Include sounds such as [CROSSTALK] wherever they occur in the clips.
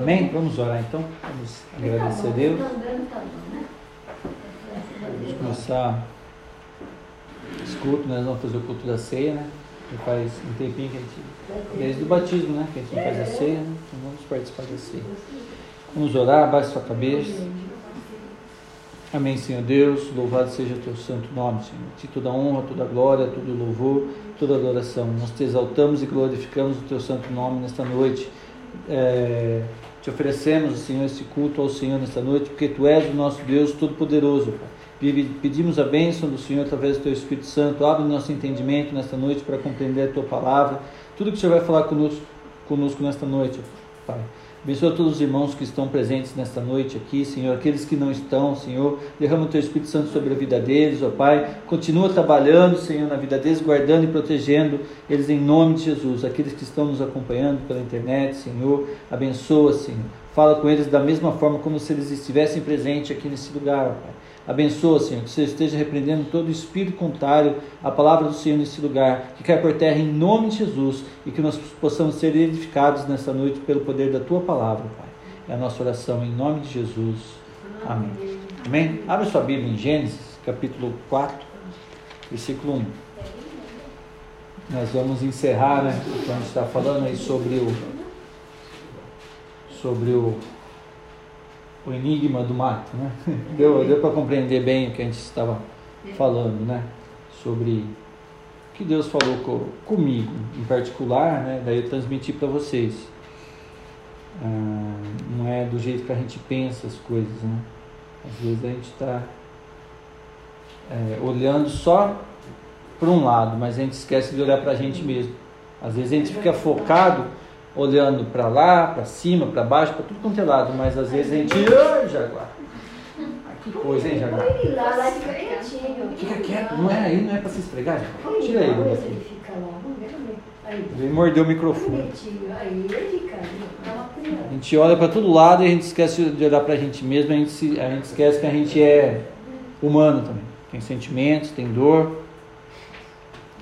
Amém? Vamos orar então. Vamos agradecer a Deus. Vamos começar culto, nós vamos fazer o culto da ceia, né? E faz um tempinho que a gente. Desde o batismo, né? Que a gente não faz a ceia, né? Então vamos participar da ceia. Vamos orar, baixe sua cabeça. Amém, Senhor Deus. Louvado seja o teu santo nome, Senhor. Te toda honra, toda glória, todo louvor, toda adoração. Nós te exaltamos e glorificamos o teu santo nome nesta noite. É, te oferecemos, Senhor, esse culto ao Senhor nesta noite, porque Tu és o nosso Deus Todo-Poderoso, Pedimos a bênção do Senhor através do Teu Espírito Santo. Abre o nosso entendimento nesta noite para compreender a Tua palavra. Tudo que o Senhor vai falar conosco, conosco nesta noite, Pai. Abençoa todos os irmãos que estão presentes nesta noite aqui, Senhor. Aqueles que não estão, Senhor. Derrama o Teu Espírito Santo sobre a vida deles, ó Pai. Continua trabalhando, Senhor, na vida deles, guardando e protegendo eles em nome de Jesus. Aqueles que estão nos acompanhando pela internet, Senhor. Abençoa, Senhor. Fala com eles da mesma forma como se eles estivessem presentes aqui nesse lugar, ó Pai. Abençoa, Senhor, que você esteja repreendendo todo espírito contrário à palavra do Senhor nesse lugar, que cai por terra em nome de Jesus e que nós possamos ser edificados nessa noite pelo poder da tua palavra, Pai. É a nossa oração em nome de Jesus. Amém. Amém? Abra sua Bíblia em Gênesis, capítulo 4, versículo 1. Nós vamos encerrar, né? Então a gente está falando aí sobre o sobre o o enigma do mato, né? [LAUGHS] Deu, deu para compreender bem o que a gente estava falando, né? Sobre o que Deus falou com, comigo, em particular, né? Daí eu transmiti para vocês. Ah, não é do jeito que a gente pensa as coisas, né? Às vezes a gente está é, olhando só para um lado, mas a gente esquece de olhar para a gente mesmo. Às vezes a gente fica focado olhando para lá, para cima, para baixo, para tudo quanto é lado, mas às vezes a gente. Ai, Jaguar! Ah, que coisa, hein, Jaguar? Fica quieto, não é aí, não é para se esfregar. Tira ele daqui. Ele mordeu o microfone. A gente olha para todo lado e a gente esquece de olhar para a gente mesmo, a gente, se, a gente esquece que a gente é humano também. Tem sentimentos, tem dor.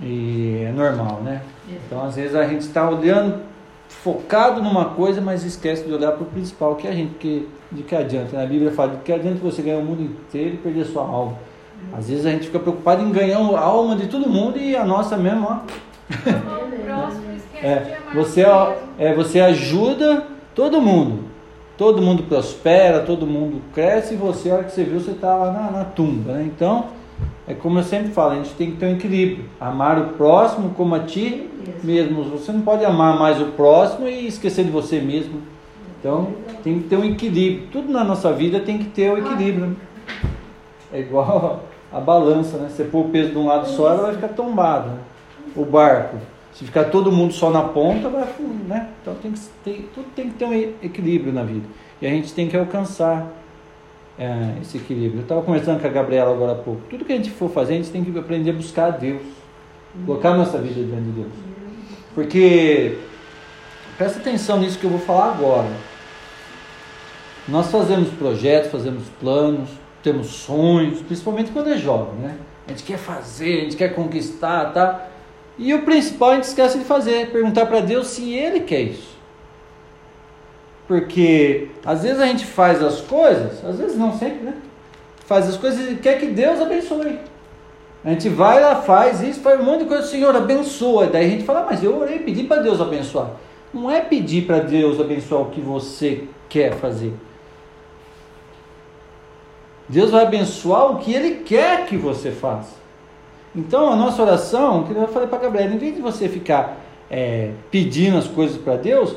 E é normal, né? Então às vezes a gente está olhando focado numa coisa, mas esquece de olhar para o principal, que é a gente. Porque de que adianta? Né? A Bíblia fala de que adianta você ganhar o mundo inteiro e perder a sua alma. Às vezes a gente fica preocupado em ganhar a alma de todo mundo e a nossa mesmo, ó. é, você, é, você ajuda todo mundo. Todo mundo prospera, todo mundo cresce e você, a hora que você viu, você está lá na, na tumba. Né? Então, é como eu sempre falo, a gente tem que ter um equilíbrio. Amar o próximo como a ti mesmo. Você não pode amar mais o próximo e esquecer de você mesmo. Então, tem que ter um equilíbrio. Tudo na nossa vida tem que ter o um equilíbrio. Né? É igual a balança, né? Você pôr o peso de um lado só, ela vai ficar tombada. Né? O barco, se ficar todo mundo só na ponta, vai, né? Então tem que ter, tudo tem que ter um equilíbrio na vida. E a gente tem que alcançar é, esse equilíbrio. Eu estava conversando com a Gabriela agora há pouco. Tudo que a gente for fazer, a gente tem que aprender a buscar a Deus. Colocar a nossa vida diante de Deus. Porque, presta atenção nisso que eu vou falar agora. Nós fazemos projetos, fazemos planos, temos sonhos, principalmente quando é jovem, né? A gente quer fazer, a gente quer conquistar, tá? E o principal a gente esquece de fazer, perguntar para Deus se Ele quer isso. Porque às vezes a gente faz as coisas, às vezes não sempre, né? Faz as coisas e quer que Deus abençoe. A gente vai lá, faz isso, faz um monte de coisa, Senhor, abençoa. Daí a gente fala, mas eu orei, pedi para Deus abençoar. Não é pedir para Deus abençoar o que você quer fazer. Deus vai abençoar o que Ele quer que você faça. Então a nossa oração, que eu falei para Gabriela, em vez de você ficar é, pedindo as coisas para Deus,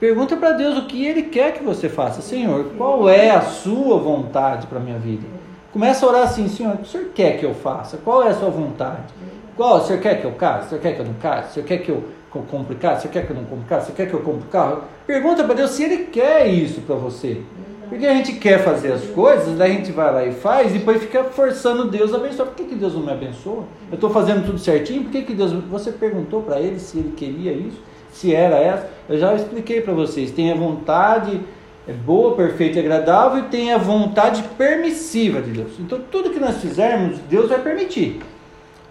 Pergunta para Deus o que Ele quer que você faça. Senhor, qual é a sua vontade para a minha vida? Começa a orar assim, Senhor, o que o Senhor quer que eu faça? Qual é a sua vontade? Qual? O Senhor quer que eu case? O Senhor quer que eu não case? O Senhor quer que eu compre casa? O Senhor quer que eu não compre casa? O Senhor quer que eu compre carro? Pergunta para Deus se Ele quer isso para você. Porque a gente quer fazer as coisas, daí a gente vai lá e faz, e depois fica forçando Deus a abençoar. Por que, que Deus não me abençoa? Eu estou fazendo tudo certinho, por que, que Deus. Você perguntou para ele se ele queria isso? Se era essa. Eu já expliquei para vocês. Tem a vontade é boa, perfeita e agradável e tem a vontade permissiva de Deus. Então tudo que nós fizermos, Deus vai permitir.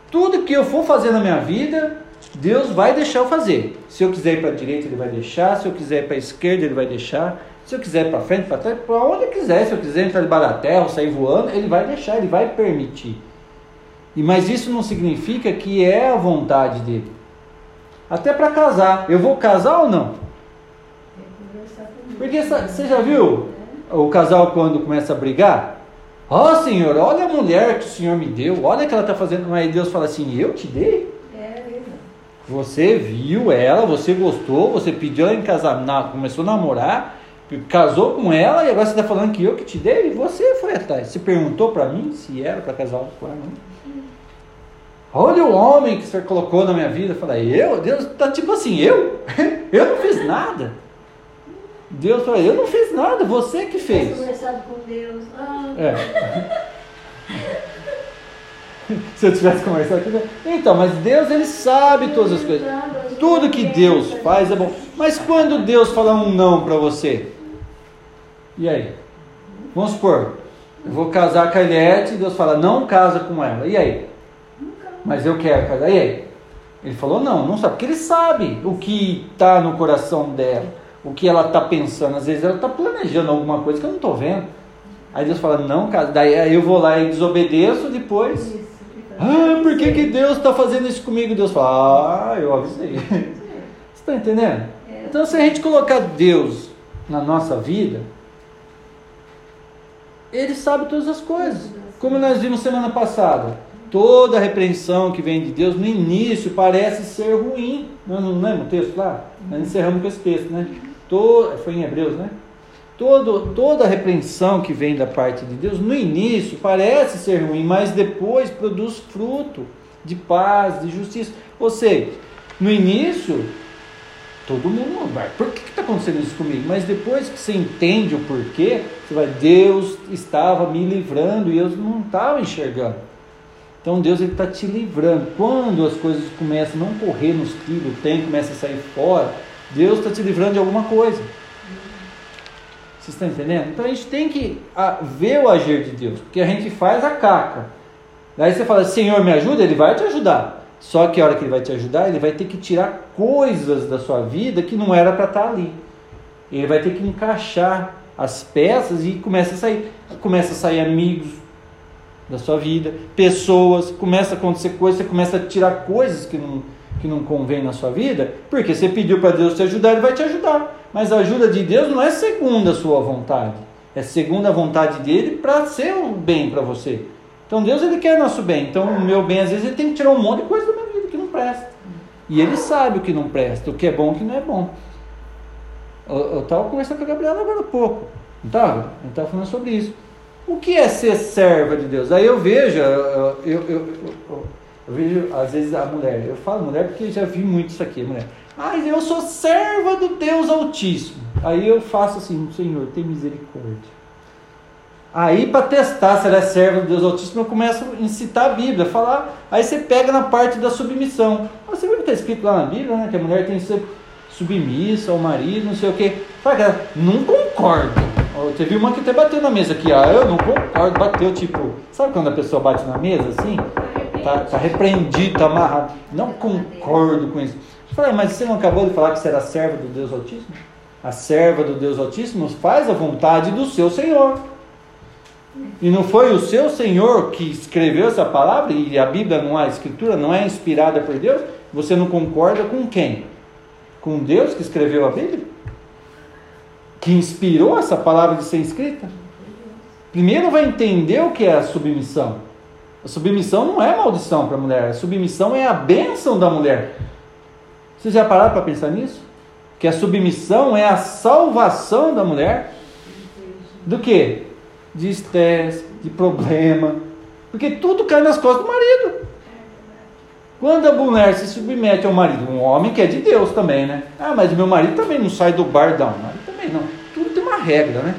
Tudo que eu for fazer na minha vida, Deus vai deixar eu fazer. Se eu quiser ir para a direita, Ele vai deixar. Se eu quiser ir para a esquerda, Ele vai deixar. Se eu quiser ir para frente, para trás, para onde eu quiser. Se eu quiser entrar debaixo da terra sair voando, Ele vai deixar, Ele vai permitir. E Mas isso não significa que é a vontade dele. Até para casar. Eu vou casar ou não? Porque você já viu o casal quando começa a brigar? Ó oh, Senhor, olha a mulher que o Senhor me deu, olha o que ela está fazendo. Aí Deus fala assim: Eu te dei? Você viu ela, você gostou, você pediu ela em casamento, começou a namorar, casou com ela e agora você está falando que eu que te dei? Você foi atrás. Você perguntou para mim se era para casar com ela? Olha o homem que você colocou na minha vida. Fala, eu? Deus está tipo assim, eu? [LAUGHS] eu não fiz nada. Deus falou, eu não fiz nada, você que fez. conversado com Deus. Ah. É. [LAUGHS] Se eu tivesse conversado com Deus. Então, mas Deus ele sabe todas as coisas. Tudo que Deus faz é bom. Mas quando Deus fala um não para você? E aí? Vamos supor, eu vou casar com a Eliette e Deus fala, não casa com ela. E aí? Mas eu quero casar. E aí? Ele falou não, não sabe, porque ele sabe o que está no coração dela o que ela está pensando. Às vezes ela está planejando alguma coisa que eu não estou vendo. Aí Deus fala, não, cara, daí eu vou lá e desobedeço depois. Ah, por que, que Deus está fazendo isso comigo? Deus fala, ah, eu avisei. [LAUGHS] Você está entendendo? Então se a gente colocar Deus na nossa vida, Ele sabe todas as coisas. Como nós vimos semana passada. Toda repreensão que vem de Deus no início parece ser ruim. Não, não lembra o texto lá? Nós encerramos com esse texto, né? Todo, foi em Hebreus, né? Todo, toda repreensão que vem da parte de Deus, no início parece ser ruim, mas depois produz fruto de paz, de justiça. Ou seja, no início, todo mundo vai, por que está acontecendo isso comigo? Mas depois que você entende o porquê, você vai, Deus estava me livrando e eu não estava enxergando. Então Deus está te livrando. Quando as coisas começam a não correr nos trilhos, o tempo começa a sair fora, Deus está te livrando de alguma coisa. Vocês estão entendendo? Então a gente tem que ver o agir de Deus, porque a gente faz a caca. Daí você fala, Senhor, me ajuda, Ele vai te ajudar. Só que a hora que Ele vai te ajudar, Ele vai ter que tirar coisas da sua vida que não era para estar tá ali. Ele vai ter que encaixar as peças e começa a sair. Começa a sair amigos da sua vida, pessoas, começa a acontecer coisas, você começa a tirar coisas que não que não convém na sua vida, porque você pediu para Deus te ajudar, Ele vai te ajudar. Mas a ajuda de Deus não é segundo a sua vontade, é segundo a vontade dele para ser o bem para você. Então Deus ele quer nosso bem. Então o meu bem às vezes ele tem que tirar um monte de coisa da minha vida que não presta. E ele sabe o que não presta, o que é bom e o que não é bom. Eu estava conversando com a Gabriela agora há pouco. Não estava? Eu estava falando sobre isso. O que é ser serva de Deus? Aí eu vejo, eu, eu, eu, eu vejo, às vezes, a mulher, eu falo mulher porque já vi muito isso aqui, mulher. Mas eu sou serva do Deus Altíssimo. Aí eu faço assim, Senhor, tem misericórdia. Aí, para testar se ela é serva do Deus Altíssimo, eu começo a incitar a Bíblia, falar. Aí você pega na parte da submissão. Você viu que está escrito lá na Bíblia, né? Que a mulher tem que ser submissa ao marido, não sei o quê. Fala, não concordo. Teve uma que até bateu na mesa aqui, ah, eu não concordo, bateu tipo. Sabe quando a pessoa bate na mesa assim? Está tá repreendido, está amarrado. Não concordo com isso. Eu falei, mas você não acabou de falar que você era serva do Deus Altíssimo? A serva do Deus Altíssimo faz a vontade do seu Senhor. E não foi o seu Senhor que escreveu essa palavra, e a Bíblia não é a escritura, não é inspirada por Deus? Você não concorda com quem? Com Deus que escreveu a Bíblia? Que inspirou essa palavra de ser escrita? Primeiro vai entender o que é a submissão. A submissão não é maldição para a mulher, a submissão é a bênção da mulher. Vocês já pararam para pensar nisso? Que a submissão é a salvação da mulher do que? De estresse, de problema. Porque tudo cai nas costas do marido. Quando a mulher se submete ao marido, um homem que é de Deus também, né? Ah, mas meu marido também não sai do bar, não. Marido também não. Tudo tem uma regra, né?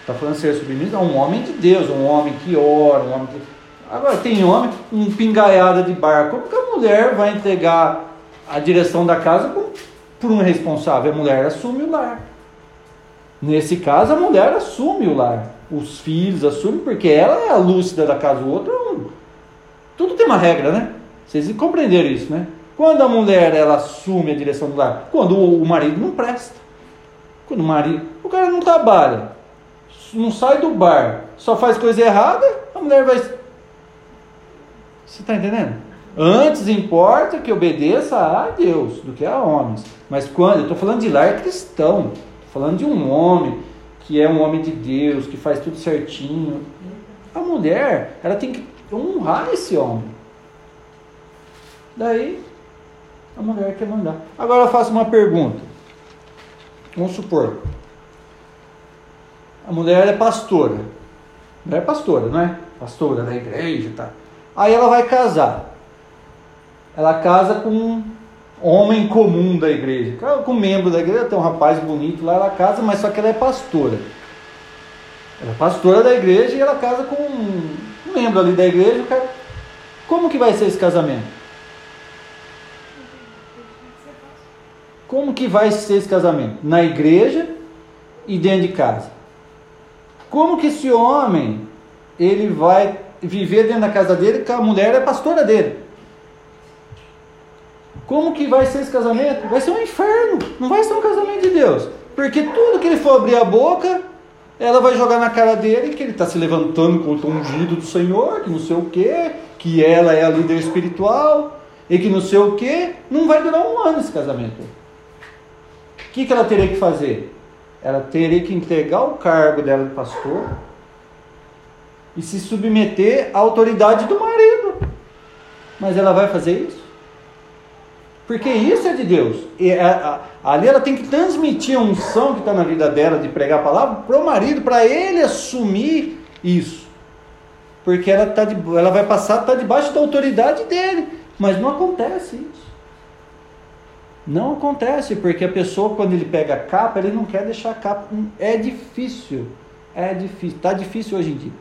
Está falando ser submisso a um homem de Deus, um homem que ora, um homem que Agora, tem homem, um pingaiada de barco. Como que a mulher vai entregar a direção da casa por um responsável? A mulher assume o lar. Nesse caso, a mulher assume o lar. Os filhos assumem, porque ela é a lúcida da casa, o outro é um. Tudo tem uma regra, né? Vocês compreenderam isso, né? Quando a mulher ela assume a direção do lar? Quando o marido não presta. Quando o marido, o cara não trabalha, não sai do bar, só faz coisa errada, a mulher vai. Você está entendendo? Antes importa que obedeça a Deus do que a homens. Mas quando, eu estou falando de lar cristão, estou falando de um homem que é um homem de Deus, que faz tudo certinho. A mulher, ela tem que honrar esse homem. Daí, a mulher quer mandar. Agora eu faço uma pergunta. Vamos supor. A mulher é pastora. Não é pastora, não é? Pastora da igreja, tá? Aí ela vai casar. Ela casa com um homem comum da igreja. Com um membro da igreja, tem um rapaz bonito lá, ela casa, mas só que ela é pastora. Ela é pastora da igreja e ela casa com um membro ali da igreja. Como que vai ser esse casamento? Como que vai ser esse casamento? Na igreja e dentro de casa. Como que esse homem ele vai viver dentro da casa dele que a mulher é pastora dele? Como que vai ser esse casamento? Vai ser um inferno. Não vai ser um casamento de Deus. Porque tudo que ele for abrir a boca, ela vai jogar na cara dele que ele está se levantando contra o ungido do Senhor, que não sei o que, que ela é a líder espiritual, e que não sei o que. Não vai durar um ano esse casamento que, que ela teria que fazer? Ela teria que entregar o cargo dela de pastor e se submeter à autoridade do marido. Mas ela vai fazer isso? Porque isso é de Deus. E a, a, ali ela tem que transmitir a unção que está na vida dela de pregar a palavra para o marido, para ele assumir isso. Porque ela, tá de, ela vai passar, está debaixo da autoridade dele. Mas não acontece isso. Não acontece, porque a pessoa, quando ele pega a capa, ele não quer deixar a capa. É difícil. É difícil. Está difícil hoje em dia.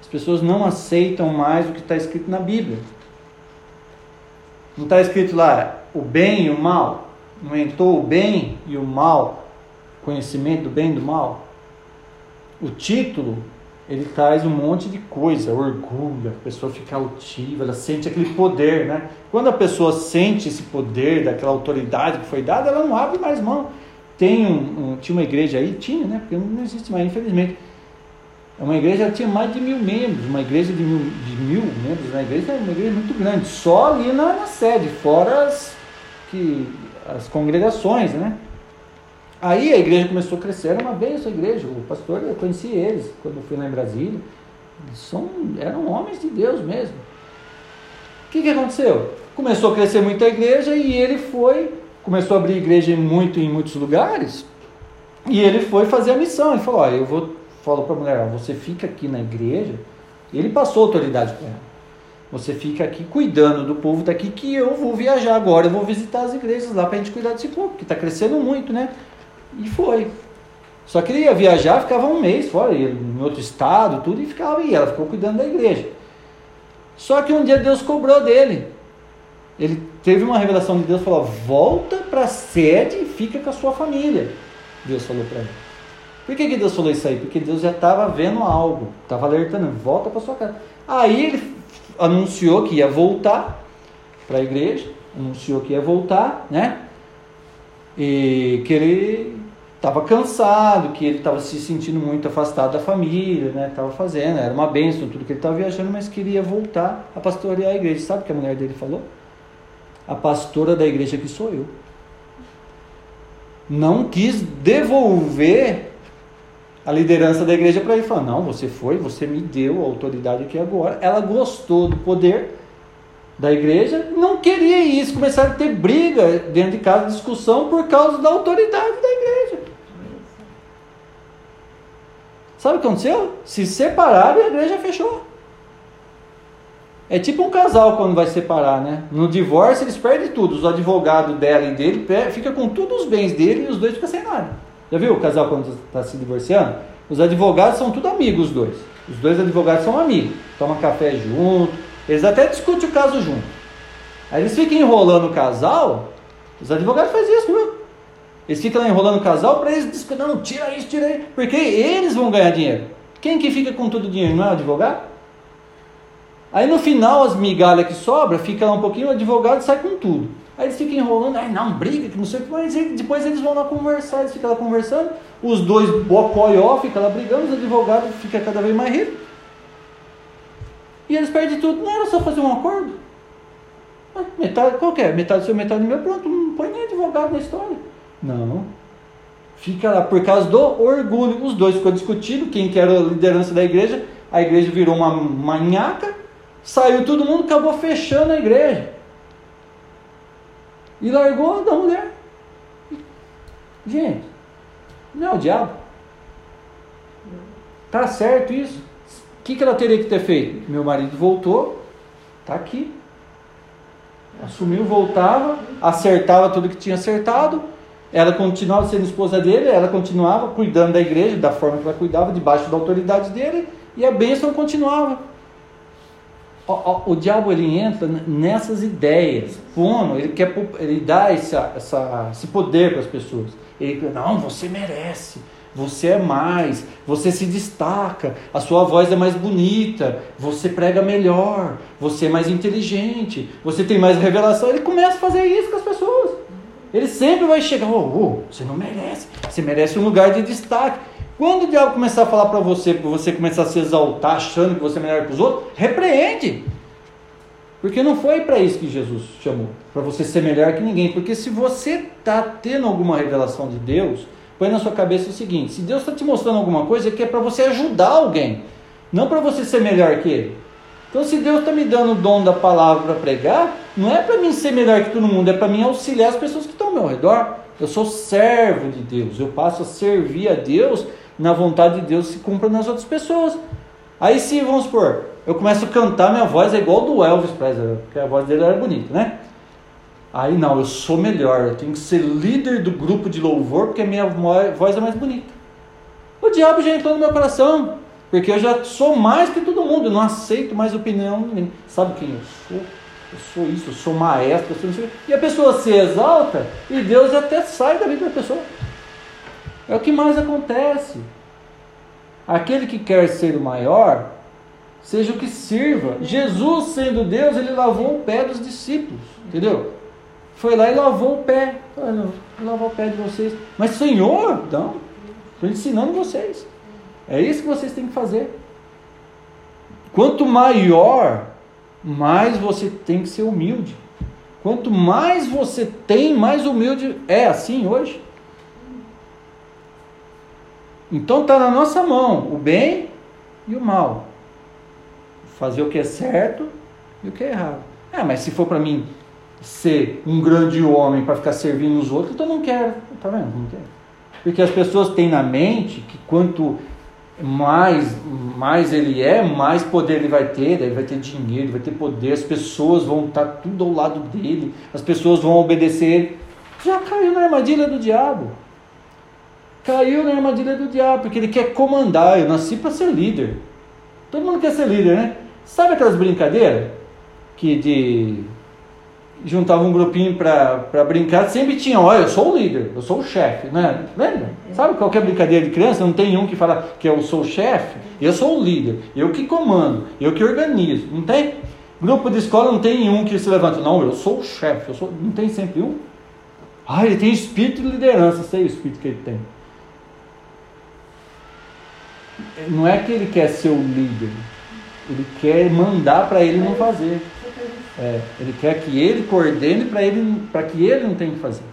As pessoas não aceitam mais o que está escrito na Bíblia. Não está escrito lá o bem e o mal. Não entrou o bem e o mal, conhecimento do bem e do mal. O título ele traz um monte de coisa, orgulho, a pessoa fica altiva, ela sente aquele poder, né? Quando a pessoa sente esse poder, daquela autoridade que foi dada, ela não abre mais mão. Tem um, um tinha uma igreja aí, tinha, né? Porque não existe mais, infelizmente. É uma igreja tinha mais de mil membros, uma igreja de mil, de mil membros, uma igreja é uma igreja muito grande, só ali na, na sede, fora as, que, as congregações, né? Aí a igreja começou a crescer, era uma benção a igreja. O pastor, eu conheci eles quando fui lá em Brasília. São, eram homens de Deus mesmo. O que, que aconteceu? Começou a crescer muito a igreja e ele foi, começou a abrir igreja em, muito, em muitos lugares. E ele foi fazer a missão. Ele falou: Olha, eu vou. Falou para a mulher: Você fica aqui na igreja. Ele passou autoridade para ela. Você fica aqui cuidando do povo daqui que eu vou viajar agora. Eu vou visitar as igrejas lá para a gente cuidar desse povo, que está crescendo muito, né? E foi. Só que ele ia viajar, ficava um mês fora, em outro estado, tudo, e ficava aí. Ela ficou cuidando da igreja. Só que um dia Deus cobrou dele. Ele teve uma revelação de Deus, falou: volta para a sede e fica com a sua família. Deus falou para ele. Por que, que Deus falou isso aí? Porque Deus já estava vendo algo, estava alertando, volta para sua casa. Aí ele anunciou que ia voltar para a igreja, anunciou que ia voltar, né? E que ele estava cansado, que ele estava se sentindo muito afastado da família, né? Estava fazendo, era uma bênção tudo que ele estava viajando, mas queria voltar a pastorear a igreja. Sabe o que a mulher dele falou? A pastora da igreja que sou eu. Não quis devolver a liderança da igreja para ele. Falou: Não, você foi, você me deu a autoridade aqui agora. Ela gostou do poder da igreja, não queria isso, começaram a ter briga dentro de casa, discussão por causa da autoridade da igreja. Sabe o que aconteceu? Se separaram e a igreja fechou. É tipo um casal quando vai separar, né? No divórcio eles perdem tudo. Os advogados dela e dele fica com todos os bens dele e os dois ficam sem nada. Já viu o casal quando está se divorciando? Os advogados são tudo amigos, os dois. Os dois advogados são amigos. Tomam café junto, eles até discutem o caso junto. Aí eles ficam enrolando o casal. Os advogados fazem isso, viu? Eles ficam lá enrolando o casal para eles discutir, não, tira isso, tira isso. Porque eles vão ganhar dinheiro. Quem que fica com todo o dinheiro? Não é o advogado? Aí no final, as migalhas que sobra, fica lá um pouquinho, o advogado sai com tudo. Aí eles ficam enrolando, aí não, briga, que não sei o que, mas depois eles vão lá conversar, eles ficam lá conversando, os dois bocóió ficam lá brigando, os advogados ficam cada vez mais ricos. E eles perdem tudo. Não era só fazer um acordo? Metade, qual é? Metade seu, metade meu, pronto, não põe nem advogado na história. Não. Fica lá por causa do orgulho. Os dois ficou discutindo quem que era a liderança da igreja. A igreja virou uma manhaca, saiu todo mundo, acabou fechando a igreja. E largou da mulher. Gente, não é o diabo. Tá certo isso? O que, que ela teria que ter feito? Meu marido voltou, tá aqui. Assumiu, voltava, acertava tudo que tinha acertado. Ela continuava sendo esposa dele, ela continuava cuidando da igreja da forma que ela cuidava, debaixo da autoridade dele, e a bênção continuava. O, o, o diabo ele entra nessas ideias, pondo, ele quer ele dá essa, essa, esse poder para as pessoas. Ele não, você merece, você é mais, você se destaca, a sua voz é mais bonita, você prega melhor, você é mais inteligente, você tem mais revelação. Ele começa a fazer isso com as pessoas. Ele sempre vai chegar, oh, oh você não merece, você merece um lugar de destaque. Quando o diabo começar a falar para você, para você começar a se exaltar, achando que você é melhor que os outros, repreende. Porque não foi para isso que Jesus chamou, para você ser melhor que ninguém. Porque se você está tendo alguma revelação de Deus, põe na sua cabeça o seguinte: se Deus está te mostrando alguma coisa, é que é para você ajudar alguém, não para você ser melhor que ele. Então, se Deus está me dando o dom da palavra para pregar, não é para mim ser melhor que todo mundo, é para mim auxiliar as pessoas que estão ao meu redor. Eu sou servo de Deus, eu passo a servir a Deus na vontade de Deus se cumpra nas outras pessoas. Aí se, vamos supor, eu começo a cantar, minha voz é igual do Elvis Presley, porque a voz dele era bonita, né? Aí não, eu sou melhor, eu tenho que ser líder do grupo de louvor, porque a minha voz é mais bonita. O diabo já entrou no meu coração, porque eu já sou mais que todo mundo, eu não aceito mais opinião. Sabe quem eu sou? Eu sou isso, eu sou maestro, eu sou isso. E a pessoa se exalta e Deus até sai da vida da pessoa. É o que mais acontece. Aquele que quer ser o maior, seja o que sirva. Jesus, sendo Deus, ele lavou o pé dos discípulos, entendeu? Foi lá e lavou o pé. Lavou o pé de vocês. Mas, Senhor, não, estou ensinando vocês. É isso que vocês têm que fazer. Quanto maior, mais você tem que ser humilde. Quanto mais você tem, mais humilde é assim hoje. Então está na nossa mão o bem e o mal. Fazer o que é certo e o que é errado. Ah, mas se for para mim ser um grande homem para ficar servindo os outros, então não quero. Tá vendo? Não quero. Porque as pessoas têm na mente que quanto mais, mais ele é, mais poder ele vai ter, ele vai ter dinheiro, ele vai ter poder, as pessoas vão estar tudo ao lado dele, as pessoas vão obedecer ele. Já caiu na armadilha do diabo caiu na armadilha do diabo, porque ele quer comandar. Eu nasci para ser líder. Todo mundo quer ser líder, né? Sabe aquelas brincadeiras que de juntava um grupinho para brincar, sempre tinha, olha, eu sou o líder, eu sou o chefe, né? Lembra? Sabe qualquer brincadeira de criança? Não tem um que fala que eu sou o chefe, eu sou o líder, eu que comando, eu que organizo, não tem? Grupo de escola não tem um que se levanta, não, eu sou o chefe, eu sou, não tem sempre um? Ah, ele tem espírito de liderança, sei o espírito que ele tem. não é que ele quer ser o líder, ele quer mandar para ele não fazer. É, ele quer que ele coordene para ele, para que ele não tenha que fazer.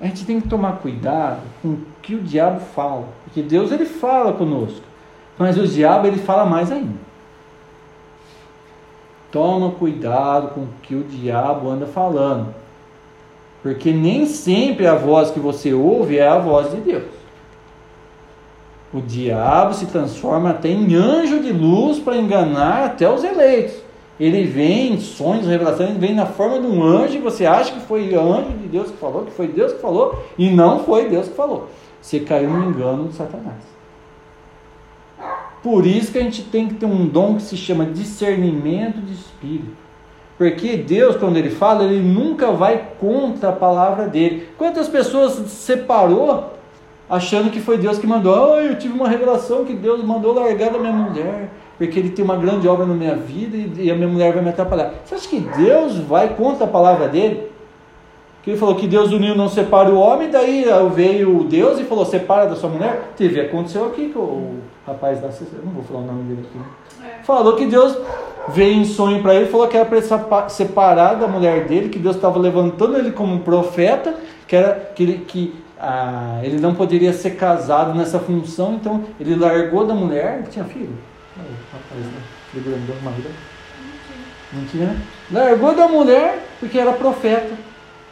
A gente tem que tomar cuidado com o que o diabo fala, porque Deus ele fala conosco, mas o diabo ele fala mais ainda. Toma cuidado com o que o diabo anda falando, porque nem sempre a voz que você ouve é a voz de Deus. O diabo se transforma até em anjo de luz para enganar até os eleitos. Ele vem em sonhos, revelações, ele vem na forma de um anjo e você acha que foi anjo de Deus que falou, que foi Deus que falou, e não foi Deus que falou. Você caiu no engano de Satanás. Por isso que a gente tem que ter um dom que se chama discernimento de espírito. Porque Deus, quando Ele fala, Ele nunca vai contra a palavra dele. Quantas pessoas separou achando que foi Deus que mandou. Oh, eu tive uma revelação que Deus mandou largar da minha mulher. porque ele tem uma grande obra na minha vida e a minha mulher vai me atrapalhar. Você acha que Deus vai contra a palavra dele? Que ele falou que Deus uniu não separa o homem, daí veio Deus e falou: separa da sua mulher. Teve, aconteceu aqui que o rapaz da não vou falar o nome dele aqui. É. Falou que Deus veio em sonho para ele, falou que era para separar da mulher dele, que Deus estava levantando ele como profeta, que era que ele, que ah, ele não poderia ser casado nessa função, então ele largou da mulher, tinha filho. Rapaz, né? Não tinha, né? Largou da mulher porque era profeta.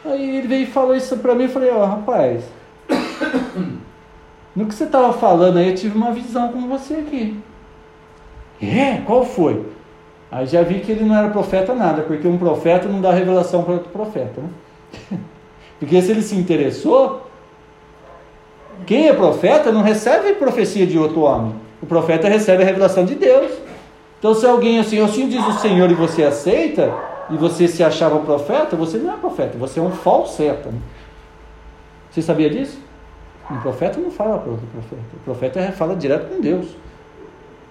Aí ele veio e falou isso para mim, eu falei, ó, oh, rapaz, [COUGHS] no que você estava falando aí, eu tive uma visão com você aqui. É? Qual foi? Aí já vi que ele não era profeta nada, porque um profeta não dá revelação para outro profeta, né? [LAUGHS] Porque se ele se interessou, quem é profeta não recebe profecia de outro homem. O profeta recebe a revelação de Deus. Então, se alguém assim, assim diz o Senhor e você aceita, e você se achava profeta, você não é profeta, você é um falseta. Você sabia disso? Um profeta não fala para outro profeta. O profeta fala direto com Deus.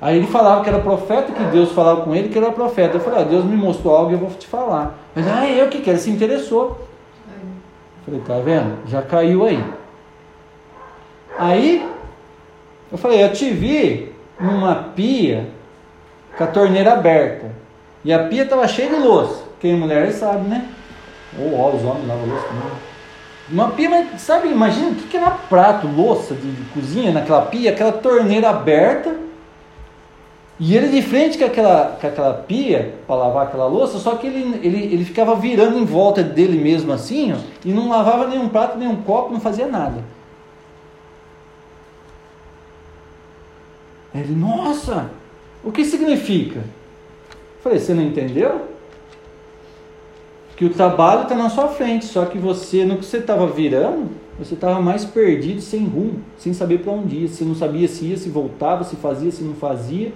Aí ele falava que era profeta, que Deus falava com ele que era profeta. Eu falei, ah, Deus me mostrou algo e eu vou te falar. Mas, ah, eu que quero, se interessou. Eu falei, tá vendo? Já caiu aí. Aí, eu falei, eu te vi numa pia com a torneira aberta. E a pia estava cheia de louça. Quem é mulher sabe, né? Ou os homens lavam louça também. Uma pia, mas sabe, imagina o que, que era prato, louça de, de cozinha naquela pia, aquela torneira aberta. E ele de frente com aquela, com aquela pia para lavar aquela louça, só que ele, ele, ele ficava virando em volta dele mesmo assim, ó, e não lavava nenhum prato, nenhum copo, não fazia nada. Ele, nossa, o que significa? Eu falei, você não entendeu? que o trabalho está na sua frente, só que você, no que você estava virando, você estava mais perdido, sem rumo, sem saber para onde ia. Você não sabia se ia, se voltava, se fazia, se não fazia.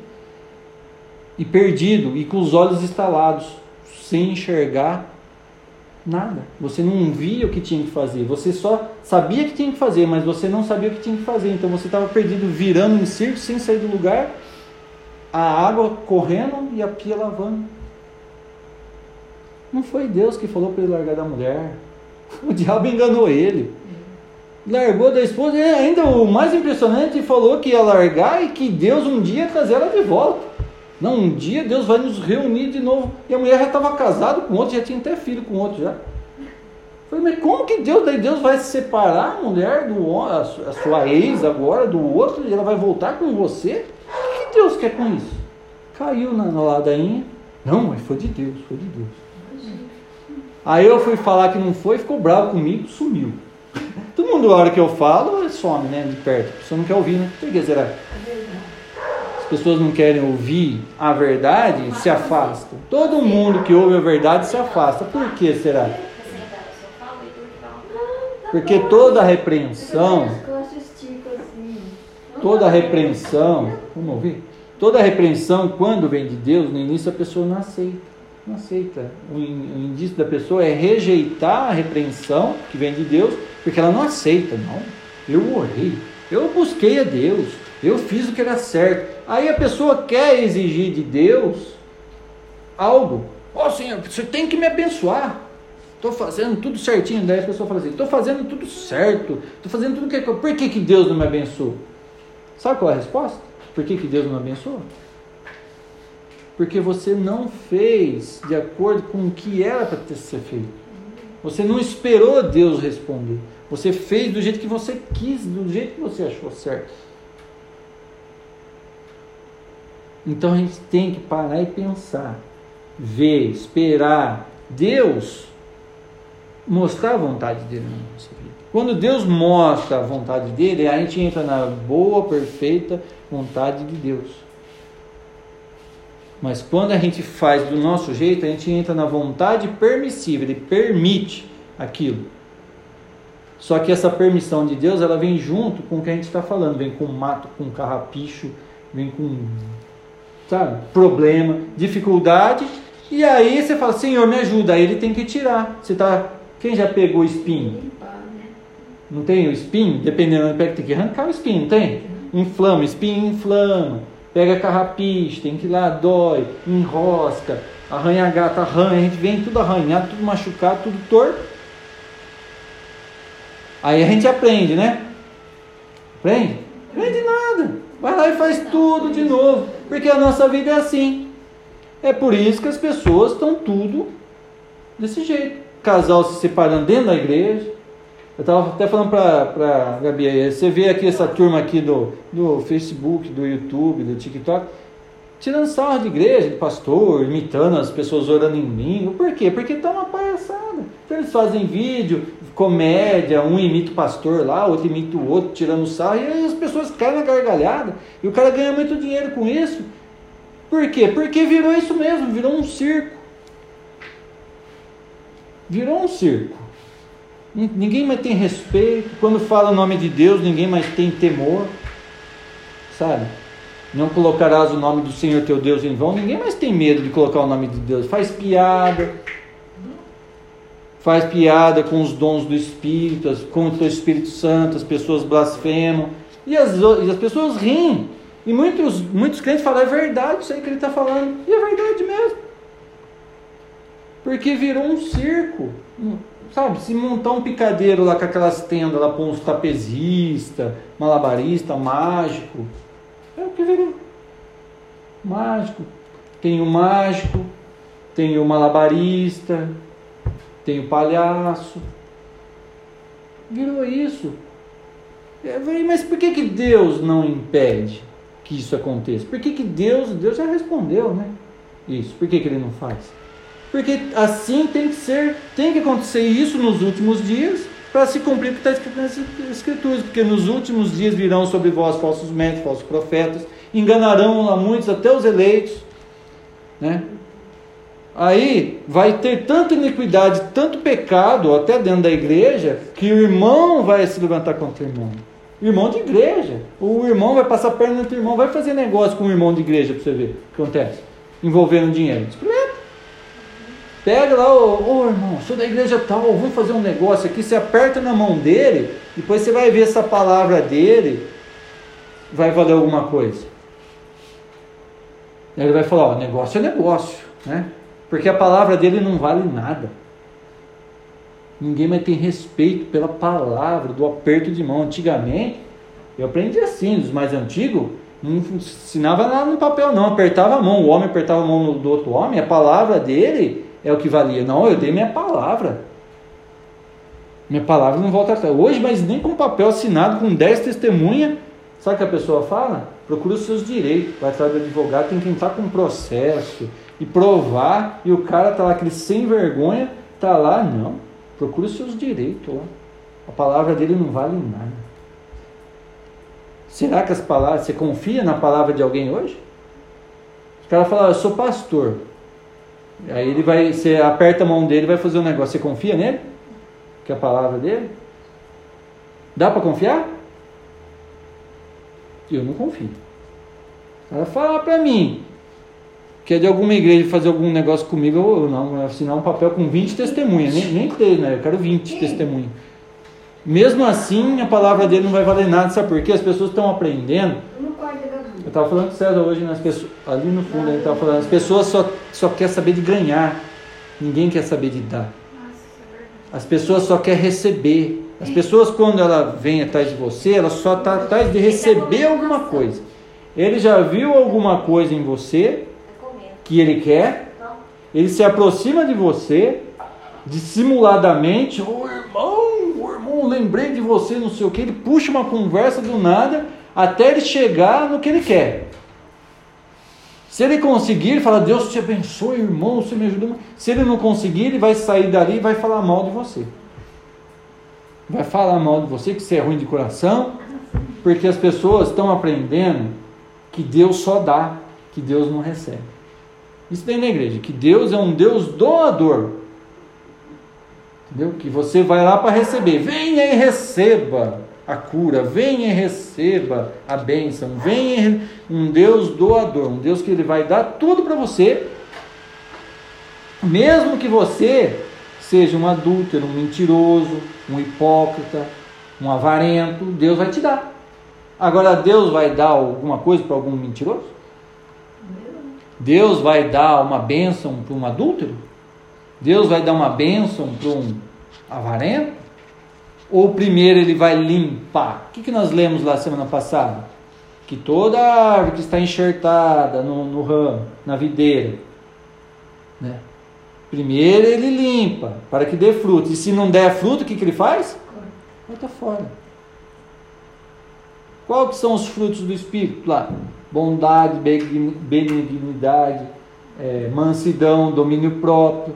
E perdido, e com os olhos estalados, sem enxergar nada. Você não via o que tinha que fazer. Você só sabia que tinha que fazer, mas você não sabia o que tinha que fazer. Então você estava perdido, virando em círculo, sem sair do lugar, a água correndo e a pia lavando. Não foi Deus que falou para ele largar da mulher. [LAUGHS] O diabo enganou ele. Largou da esposa e ainda o mais impressionante falou que ia largar e que Deus um dia ia trazer ela de volta. Não, um dia Deus vai nos reunir de novo. E a mulher já estava casada com outro, já tinha até filho com outro já. Falei, mas como que Deus, daí Deus vai separar a mulher do a sua ex agora do outro e ela vai voltar com você? O que Deus quer com isso? Caiu na, na ladainha. Não, mas foi de Deus, foi de Deus. Aí eu fui falar que não foi, ficou bravo comigo, sumiu. Todo mundo, a hora que eu falo, some, né? De perto. A pessoa não quer ouvir, né? Por que será? As pessoas não querem ouvir a verdade, se afastam. Todo mundo que ouve a verdade se afasta. Por que será? Porque toda repreensão, toda repreensão, vamos ouvir? Toda repreensão, quando vem de Deus, no início a pessoa não aceita não aceita. O, indício da pessoa é rejeitar a repreensão que vem de Deus, porque ela não aceita. Não, eu orei, eu busquei a Deus, eu fiz o que era certo. Aí a pessoa quer exigir de Deus algo. Ó oh, Senhor, você tem que me abençoar. Estou fazendo tudo certinho. Daí a pessoa fala assim: estou fazendo tudo certo. Estou fazendo tudo que. Por que, que Deus não me abençoou? Sabe qual é a resposta? Por que, que Deus não me abençoou? porque você não fez de acordo com o que era para ter ser feito. Você não esperou Deus responder. Você fez do jeito que você quis, do jeito que você achou certo. Então a gente tem que parar e pensar, ver, esperar Deus mostrar a vontade dele na nossa vida. Quando Deus mostra a vontade dele, a gente entra na boa, perfeita vontade de Deus. Mas quando a gente faz do nosso jeito, a gente entra na vontade permissiva, ele permite aquilo. Só que essa permissão de Deus, ela vem junto com o que a gente está falando, vem com mato, com carrapicho, vem com sabe, problema, dificuldade, e aí você fala, Senhor, me ajuda, aí ele tem que tirar. Você tá, quem já pegou espinho? Não tem o espinho? Dependendo do pé, tem que arrancar o espinho, não tem? Inflama, espinho inflama. Pega carrapicho, tem que ir lá, dói, enrosca, arranha gata, arranha, a gente vem tudo arranhado, tudo machucado, tudo torto. Aí a gente aprende, né? Aprende? Aprende nada. Vai lá e faz tudo de novo. Porque a nossa vida é assim. É por isso que as pessoas estão tudo desse jeito. Casal se separando dentro da igreja. Eu estava até falando para a Gabi, você vê aqui essa turma aqui do, do Facebook, do YouTube, do TikTok, tirando sarro de igreja, de pastor, imitando as pessoas orando em língua. Por quê? Porque está uma palhaçada. Então eles fazem vídeo, comédia, um imita o pastor lá, outro imita o outro, tirando sarro, e aí as pessoas caem na gargalhada, e o cara ganha muito dinheiro com isso. Por quê? Porque virou isso mesmo, virou um circo. Virou um circo. Ninguém mais tem respeito. Quando fala o nome de Deus, ninguém mais tem temor. Sabe? Não colocarás o nome do Senhor teu Deus em vão. Ninguém mais tem medo de colocar o nome de Deus. Faz piada. Faz piada com os dons do Espírito, contra o Espírito Santo. As pessoas blasfemam. E as, e as pessoas riem. E muitos, muitos crentes falam, é verdade isso aí que ele está falando. E é verdade mesmo. Porque virou um circo. Sabe, se montar um picadeiro lá com aquelas tendas lá, pôr uns trapezista, malabarista, mágico. É o que virou. Mágico. Tem o mágico, tem o malabarista, tem o palhaço. Virou isso. Mas por que, que Deus não impede? que isso aconteça? Por que, que Deus, Deus já respondeu, né? Isso. Por que, que ele não faz? Porque assim tem que ser, tem que acontecer isso nos últimos dias para se cumprir o que está escrito nas escrituras, porque nos últimos dias virão sobre vós falsos médicos, falsos profetas, enganarão a muitos, até os eleitos, né? Aí vai ter tanta iniquidade, tanto pecado, até dentro da igreja, que o irmão vai se levantar contra o irmão. Irmão de igreja. O irmão vai passar perna no outro irmão, vai fazer negócio com o irmão de igreja para você ver o que acontece. Envolvendo dinheiro. Experimenta. Pega lá, ô, ô irmão, sou da igreja tal, vou fazer um negócio aqui. Você aperta na mão dele, depois você vai ver essa palavra dele, vai valer alguma coisa. Ele vai falar: ó, negócio é negócio, né? Porque a palavra dele não vale nada. Ninguém mais tem respeito pela palavra, do aperto de mão. Antigamente, eu aprendi assim, dos mais antigos, não ensinava nada no papel, não. Apertava a mão, o homem apertava a mão do outro homem, a palavra dele é o que valia. Não, eu dei minha palavra. Minha palavra não volta atrás. Hoje, mas nem com papel assinado, com 10 testemunhas, sabe o que a pessoa fala? Procura os seus direitos. Vai atrás do advogado, tem que entrar com processo e provar, e o cara tá lá, aquele sem vergonha, tá lá, não. Procure os seus direitos lá. A palavra dele não vale nada. Será que as palavras, você confia na palavra de alguém hoje? O cara fala, eu sou pastor. Aí ele vai, você aperta a mão dele vai fazer um negócio. Você confia nele? Que é a palavra dele? Dá para confiar? Eu não confio. Cara fala para mim, que é de alguma igreja fazer algum negócio comigo, eu não, assinar um papel com 20 testemunhas, nem, nem ter, né? Eu quero 20 testemunhas. Mesmo assim, a palavra dele não vai valer nada, sabe por quê? As pessoas estão aprendendo. Eu estava falando com o César hoje, nas pessoas, ali no fundo, ele estava falando, as pessoas só, só querem saber de ganhar, ninguém quer saber de dar. As pessoas só querem receber. As pessoas, quando ela vem atrás de você, ela só está atrás de receber alguma coisa. Ele já viu alguma coisa em você, que ele quer, ele se aproxima de você, dissimuladamente, ô oh, irmão, oh, irmão, lembrei de você, não sei o que, ele puxa uma conversa do nada até ele chegar no que ele quer. Se ele conseguir, ele fala, Deus te abençoe, irmão, você me ajudou. Se ele não conseguir, ele vai sair dali e vai falar mal de você. Vai falar mal de você, que você é ruim de coração, porque as pessoas estão aprendendo que Deus só dá, que Deus não recebe. Isso tem na igreja, que Deus é um Deus doador. Entendeu? Que você vai lá para receber. Venha e receba a cura, venha e receba a bênção, venha um Deus doador, um Deus que ele vai dar tudo para você, mesmo que você seja um adúltero, um mentiroso, um hipócrita, um avarento, Deus vai te dar. Agora Deus vai dar alguma coisa para algum mentiroso? Deus vai dar uma bênção para um adúltero? Deus vai dar uma bênção para um avarento? Ou primeiro ele vai limpar? O que, que nós lemos lá semana passada? Que toda árvore que está enxertada no, no ramo, na videira, né? primeiro ele limpa para que dê fruto. E se não der fruto, o que, que ele faz? Bota fora. Quais são os frutos do Espírito lá? Bondade, benignidade, é, mansidão, domínio próprio.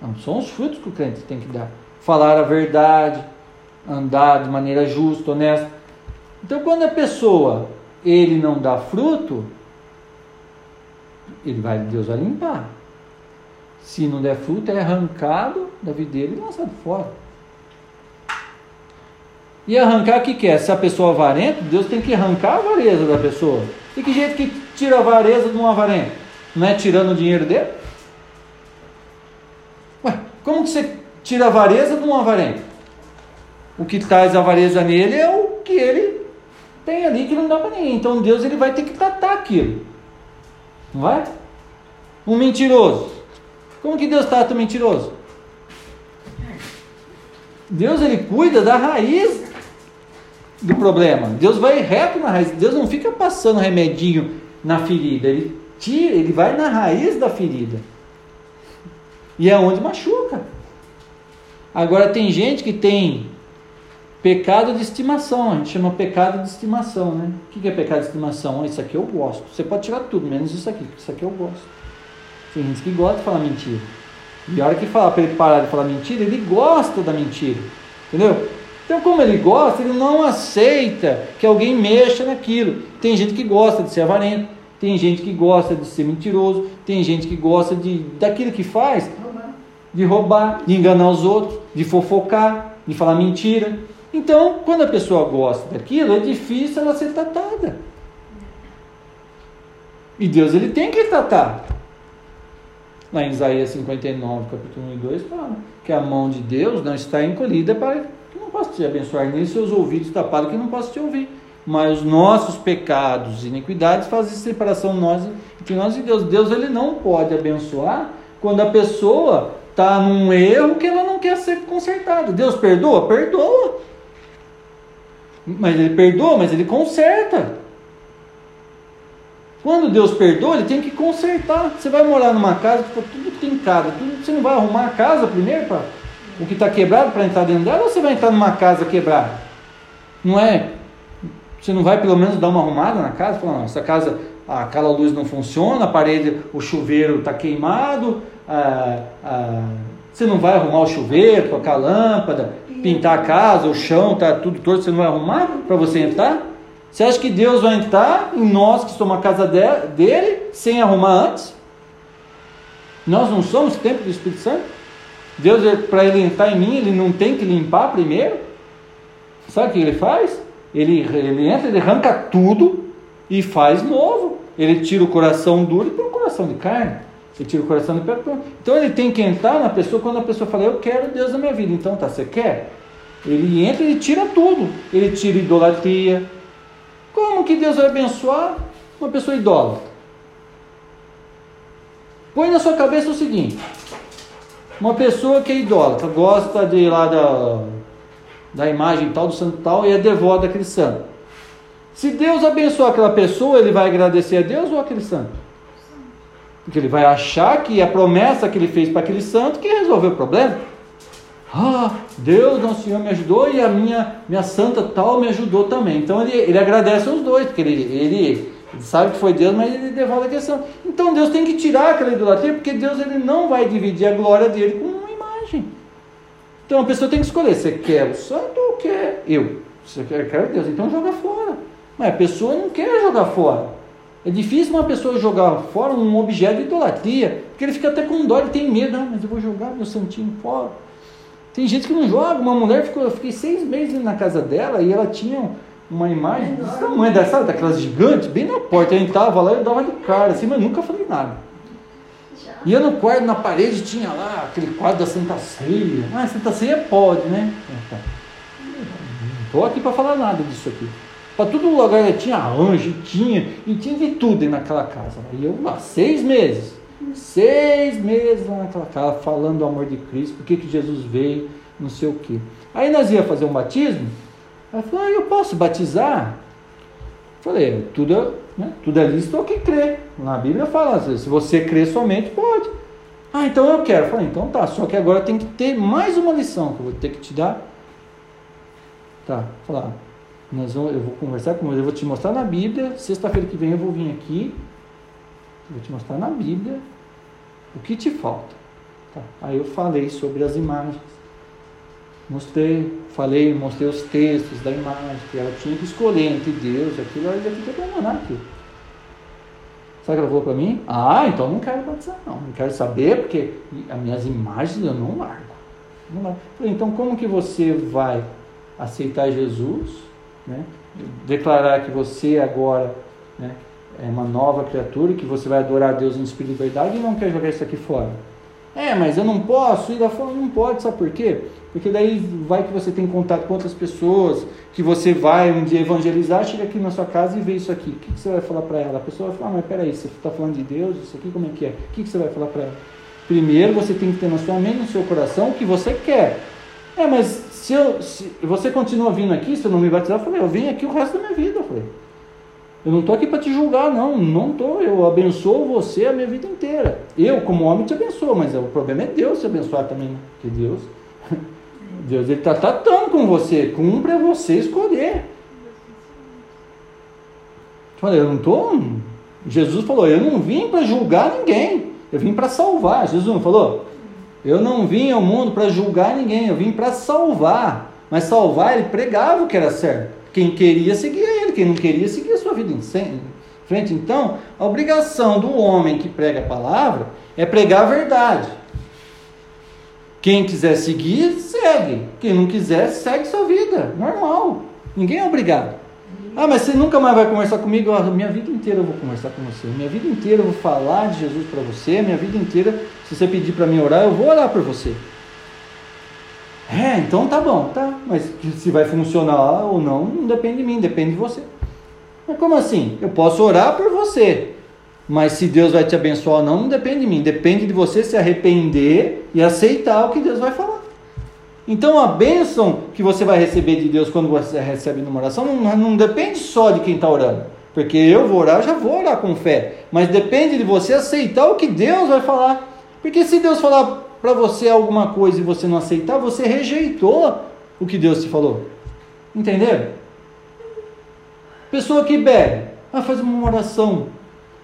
Não, são os frutos que o crente tem que dar. Falar a verdade, andar de maneira justa, honesta. Então, quando a pessoa ele não dá fruto, ele vai, Deus vai limpar. Se não der fruto, é arrancado da videira e lançado fora. E arrancar o que quer? É? Se a pessoa é avarenta, Deus tem que arrancar a avareza da pessoa. E que jeito que tira a avareza de um avarento? Não é tirando o dinheiro dele? Ué, como que você tira a avareza de um avarento? O que traz a avareza nele é o que ele tem ali que não dá para ninguém. Então Deus ele vai ter que tratar aquilo. Não vai? Um mentiroso. Como que Deus trata o mentiroso? Deus ele cuida da raiz do problema. Deus vai reto na raiz. Deus não fica passando remedinho na ferida. Ele tira, ele vai na raiz da ferida. E é onde machuca. Agora tem gente que tem pecado de estimação, a gente chama pecado de estimação, né? O que é pecado de estimação? Isso aqui eu gosto. Você pode tirar tudo, menos isso aqui, isso aqui eu gosto. Tem gente que gosta de falar mentira. E a hora que fala para ele parar de falar mentira, ele gosta da mentira. Entendeu? Então, como ele gosta, ele não aceita que alguém mexa naquilo. Tem gente que gosta de ser avarento, tem gente que gosta de ser mentiroso, tem gente que gosta de daquilo que faz, de roubar, de enganar os outros, de fofocar, de falar mentira. Então, quando a pessoa gosta daquilo, é difícil ela ser tratada. E Deus ele tem que tratar. Lá em Isaías 59, capítulo 1 e 2, fala que a mão de Deus não está encolhida para posso te abençoar, nem seus ouvidos tapados que não posso te ouvir. Mas os nossos pecados e iniquidades fazem separação nós, entre nós e Deus. Deus ele não pode abençoar quando a pessoa está num erro que ela não quer ser consertada. Deus perdoa? Perdoa. Mas ele perdoa, mas ele conserta. Quando Deus perdoa, ele tem que consertar. Você vai morar numa casa, tudo tem casa, tudo, você não vai arrumar a casa primeiro para o que está quebrado para entrar dentro dela ou você vai entrar numa casa quebrada? Não é? Você não vai pelo menos dar uma arrumada na casa? Falar, não, essa casa, aquela luz não funciona, a parede, o chuveiro está queimado, você não vai arrumar o chuveiro, trocar a lâmpada, pintar a casa, o chão está tudo torto, você não vai arrumar para você entrar? Você acha que Deus vai entrar em nós que somos a casa dele sem arrumar antes? Nós não somos templo do Espírito Santo? Deus, para ele entrar em mim, ele não tem que limpar primeiro? Sabe o que ele faz? Ele, ele entra, ele arranca tudo e faz novo. Ele tira o coração duro e põe o coração de carne. Ele tira o coração de pedra. Então ele tem que entrar na pessoa quando a pessoa fala, eu quero Deus na minha vida. Então tá, você quer? Ele entra e tira tudo. Ele tira idolatria. Como que Deus vai abençoar uma pessoa idólatra? Põe na sua cabeça o seguinte: uma pessoa que é idólatra, gosta de lá da, da imagem tal, do santo tal, e é devota daquele santo. Se Deus abençoar aquela pessoa, ele vai agradecer a Deus ou aquele santo? Porque ele vai achar que a promessa que ele fez para aquele santo que resolveu o problema. Ah, Deus, nosso Senhor me ajudou e a minha, minha santa tal me ajudou também. Então ele, ele agradece aos dois, porque ele ele sabe que foi Deus, mas ele devolve a questão. Então Deus tem que tirar aquela idolatria, porque Deus ele não vai dividir a glória dele com uma imagem. Então a pessoa tem que escolher: você quer o santo ou quer eu? Você quer, quer Deus, então joga fora. Mas a pessoa não quer jogar fora. É difícil uma pessoa jogar fora um objeto de idolatria, porque ele fica até com dó, ele tem medo, ah, mas eu vou jogar meu santinho fora. Tem gente que não joga. Uma mulher ficou, eu fiquei seis meses na casa dela e ela tinha uma imagem desse tamanho, dessa, daquelas gigantes, bem na porta. Eu entrava lá e eu dava de cara, assim, mas nunca falei nada. Ia no quarto, na parede, tinha lá aquele quadro da Santa Ceia. Ah, Santa Ceia pode, né? Não estou aqui para falar nada disso aqui. Para todo lugar tinha anjo, tinha, e tinha de tudo naquela casa. E eu lá, seis meses, seis meses lá naquela casa, falando do amor de Cristo, por que Jesus veio, não sei o que. Aí nós ia fazer um batismo, ela falou, ah, eu posso batizar? Falei, tudo, né, tudo é lícito ao que crê. Na Bíblia fala, se você crê somente, pode. Ah, então eu quero. Falei, então tá, só que agora tem que ter mais uma lição que eu vou ter que te dar. Tá, falar, nós vamos, eu vou conversar com você, eu vou te mostrar na Bíblia. Sexta-feira que vem eu vou vir aqui. Vou te mostrar na Bíblia o que te falta. Tá. Aí eu falei sobre as imagens. Mostrei, falei, mostrei os textos da imagem, que ela tinha que escolher entre Deus e aquilo, ela ia ter que abandonar aquilo. Sabe o que ela falou para mim? Ah, então não quero batizar, não. Não quero saber, porque as minhas imagens eu não largo. Não largo. Falei, então como que você vai aceitar Jesus né? declarar que você agora né, é uma nova criatura, que você vai adorar a Deus em espírito de verdade e não quer jogar isso aqui fora. É, mas eu não posso ir lá fora, não pode, sabe por quê? Porque daí vai que você tem contato com outras pessoas, que você vai um dia evangelizar, chega aqui na sua casa e vê isso aqui. O que, que você vai falar para ela? A pessoa vai falar, ah, mas peraí, você está falando de Deus, isso aqui como é que é? O que, que você vai falar para ela? Primeiro você tem que ter na sua mente, no seu coração, o que você quer. É, mas se, eu, se você continua vindo aqui, se eu não me batizar, eu falei, eu vim aqui o resto da minha vida. Eu falei, eu não estou aqui para te julgar, não, não estou. Eu abençoo você a minha vida inteira. Eu, como homem, te abençoo, mas o problema é Deus te abençoar também, né? Porque Deus, [LAUGHS] Deus ele está tratando com você, cumpre a você escolher. Eu não estou. Jesus falou, eu não vim para julgar ninguém, eu vim para salvar. Jesus não falou? Eu não vim ao mundo para julgar ninguém, eu vim para salvar. Mas salvar, ele pregava o que era certo. Quem queria seguia ele, quem não queria seguia a sua vida em frente. Então, a obrigação do homem que prega a palavra é pregar a verdade. Quem quiser seguir, segue. Quem não quiser, segue sua vida. Normal. Ninguém é obrigado. Ah, mas você nunca mais vai conversar comigo? A minha vida inteira eu vou conversar com você. Minha vida inteira eu vou falar de Jesus para você. Minha vida inteira, se você pedir para mim orar, eu vou orar por você. É, então tá bom, tá. Mas se vai funcionar ou não, não depende de mim, depende de você. Mas como assim? Eu posso orar por você. Mas se Deus vai te abençoar ou não, não depende de mim. Depende de você se arrepender e aceitar o que Deus vai falar. Então a bênção que você vai receber de Deus quando você recebe numa oração não, não depende só de quem está orando. Porque eu vou orar, já vou orar com fé. Mas depende de você aceitar o que Deus vai falar. Porque se Deus falar para você alguma coisa e você não aceitar, você rejeitou o que Deus te falou. Entenderam? Pessoa que bebe, ah, faz uma oração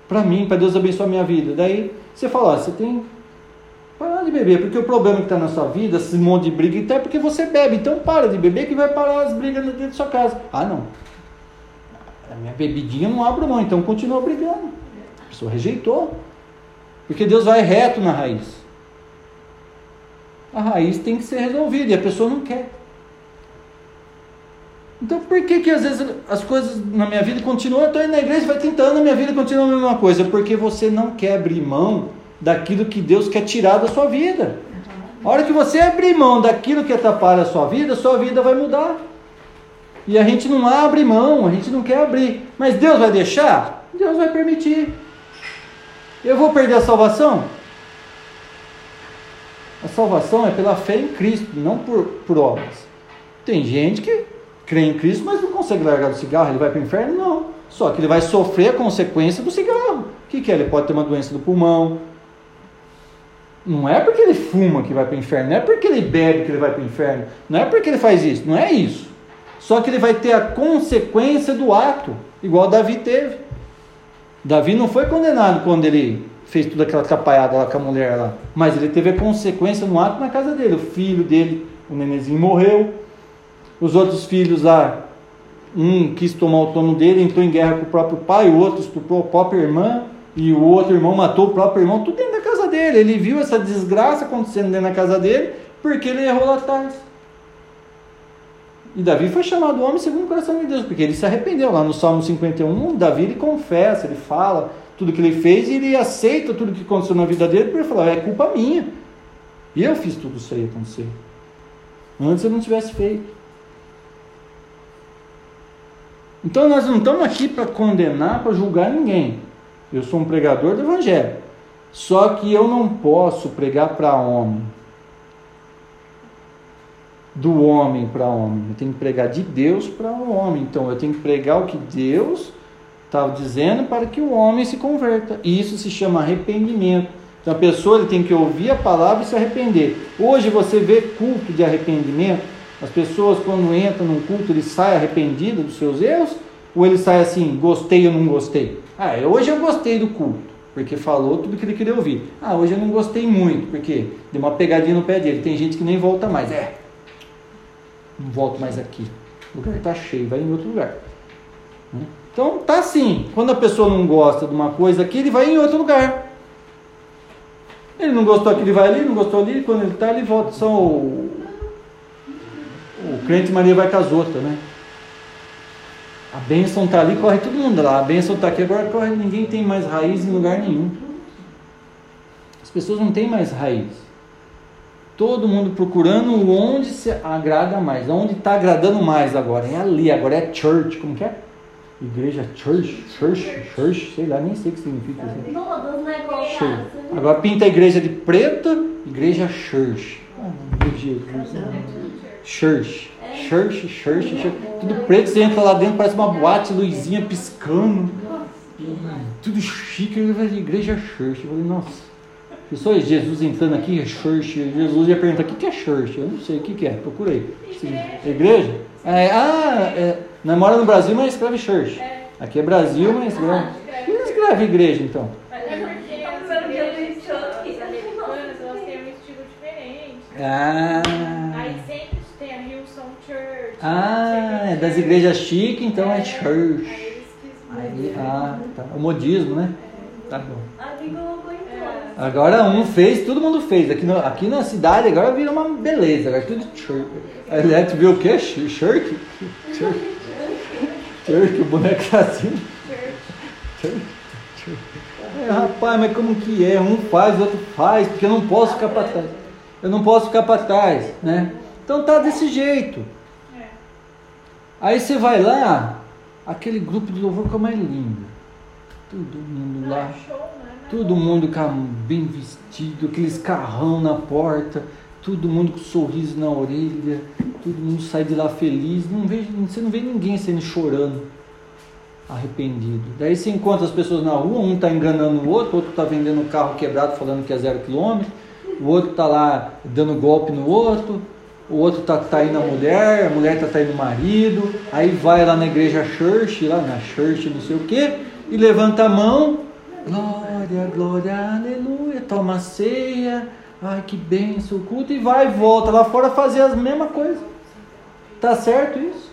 para mim, para Deus abençoar minha vida. Daí você fala, ah, você tem Parar de beber, porque o problema que está na sua vida, esse monte de briga, então é porque você bebe. Então para de beber que vai parar as brigas dentro da sua casa. Ah, não. A minha bebidinha não abre mão, então continua brigando. A pessoa rejeitou. Porque Deus vai reto na raiz. A raiz tem que ser resolvida e a pessoa não quer. Então por que que às vezes as coisas na minha vida continuam? Eu estou indo na igreja, vai tentando, a minha vida continua a mesma coisa. Porque você não quer abrir mão daquilo que Deus quer tirar da sua vida. A hora que você abrir mão daquilo que atrapalha a sua vida, a sua vida vai mudar. E a gente não abre mão, a gente não quer abrir. Mas Deus vai deixar? Deus vai permitir. Eu vou perder a salvação? A salvação é pela fé em Cristo, não por, por obras. Tem gente que crê em Cristo, mas não consegue largar do cigarro, ele vai para o inferno? Não. Só que ele vai sofrer a consequência do cigarro. O que, que é? Ele pode ter uma doença do pulmão, não é porque ele fuma que vai para o inferno, não é porque ele bebe que ele vai para o inferno, não é porque ele faz isso, não é isso. Só que ele vai ter a consequência do ato, igual Davi teve. Davi não foi condenado quando ele fez toda aquela atrapalhada lá com a mulher lá, mas ele teve a consequência no ato na casa dele. O filho dele, o nenenzinho, morreu. Os outros filhos lá, um quis tomar o trono dele, entrou em guerra com o próprio pai, o outro estuprou a própria irmã, e o outro irmão matou o próprio irmão, tudo dentro da casa dele. Ele viu essa desgraça acontecendo dentro da casa dele porque ele errou lá atrás. E Davi foi chamado homem segundo o coração de Deus, porque ele se arrependeu. Lá no Salmo 51, Davi ele confessa, ele fala tudo que ele fez e ele aceita tudo que aconteceu na vida dele, ele falou: é culpa minha. E eu fiz tudo isso aí acontecer. Antes eu não tivesse feito. Então nós não estamos aqui para condenar, para julgar ninguém. Eu sou um pregador do Evangelho. Só que eu não posso pregar para homem. Do homem para homem. Eu tenho que pregar de Deus para o homem. Então eu tenho que pregar o que Deus está dizendo para que o homem se converta. E isso se chama arrependimento. Então a pessoa ele tem que ouvir a palavra e se arrepender. Hoje você vê culto de arrependimento. As pessoas quando entram num culto, ele sai arrependido dos seus erros? Ou ele sai assim, gostei ou não gostei? Ah, hoje eu gostei do culto porque falou tudo que ele queria ouvir. Ah, hoje eu não gostei muito, porque deu uma pegadinha no pé dele. Tem gente que nem volta mais. É, não volto mais aqui. O lugar está cheio, vai em outro lugar. Né? Então tá assim. Quando a pessoa não gosta de uma coisa aqui, ele vai em outro lugar. Ele não gostou aqui, ele vai ali, não gostou ali, quando ele está, ele volta. Só o, o crente Maria vai com as outras, né? A bênção está ali, corre todo mundo lá. A bênção está aqui, agora corre, ninguém tem mais raiz em lugar nenhum. As pessoas não têm mais raiz. Todo mundo procurando onde se agrada mais, onde está agradando mais agora. É ali, agora é church, como que é? Igreja church, church, church, sei lá, nem sei o que significa. Todos, né? Church. Agora pinta a igreja de preto, igreja church. Ah, meu Jesus. Church. Church, church, church, tudo preto, você entra lá dentro, parece uma boate, luzinha piscando, tudo chique, igreja church. Eu falei, nossa, pessoal, Jesus entrando aqui, church, Jesus ia perguntar, o que é church? Eu não sei, o que é? Procurei. Igreja? É, ah, é, não mora no Brasil, mas escreve church. Aqui é Brasil, mas escreve. Por que escreve igreja então? Ah. Ah, é das igrejas chiques, então é church. Aí, ah, tá. O modismo, né? Tá bom. Agora um fez, todo mundo fez. Aqui, no, aqui na cidade agora vira uma beleza. Agora tudo church. Aí Leto viu o quê? Shirk? [LAUGHS] Shirk, o boneco tá assim. É, rapaz, mas como que é? Um faz, o outro faz, porque eu não posso ficar para trás. Eu não posso ficar para trás, né? Então tá desse jeito. Aí você vai lá, aquele grupo de louvor que é mais lindo. Todo mundo lá. É né? Todo mundo bem vestido, aqueles carrão na porta, todo mundo com sorriso na orelha, todo mundo sai de lá feliz. Não vê, você não vê ninguém saindo chorando, arrependido. Daí você encontra as pessoas na rua, um está enganando o outro, o outro está vendendo um carro quebrado falando que é zero quilômetro, o outro está lá dando golpe no outro, o outro tá traindo a mulher, a mulher tá traindo o marido, aí vai lá na igreja church, lá na church, não sei o que, e levanta a mão, glória, glória, aleluia, toma ceia, ai que benção, o culto, e vai e volta lá fora fazer as mesmas coisas. Tá certo isso?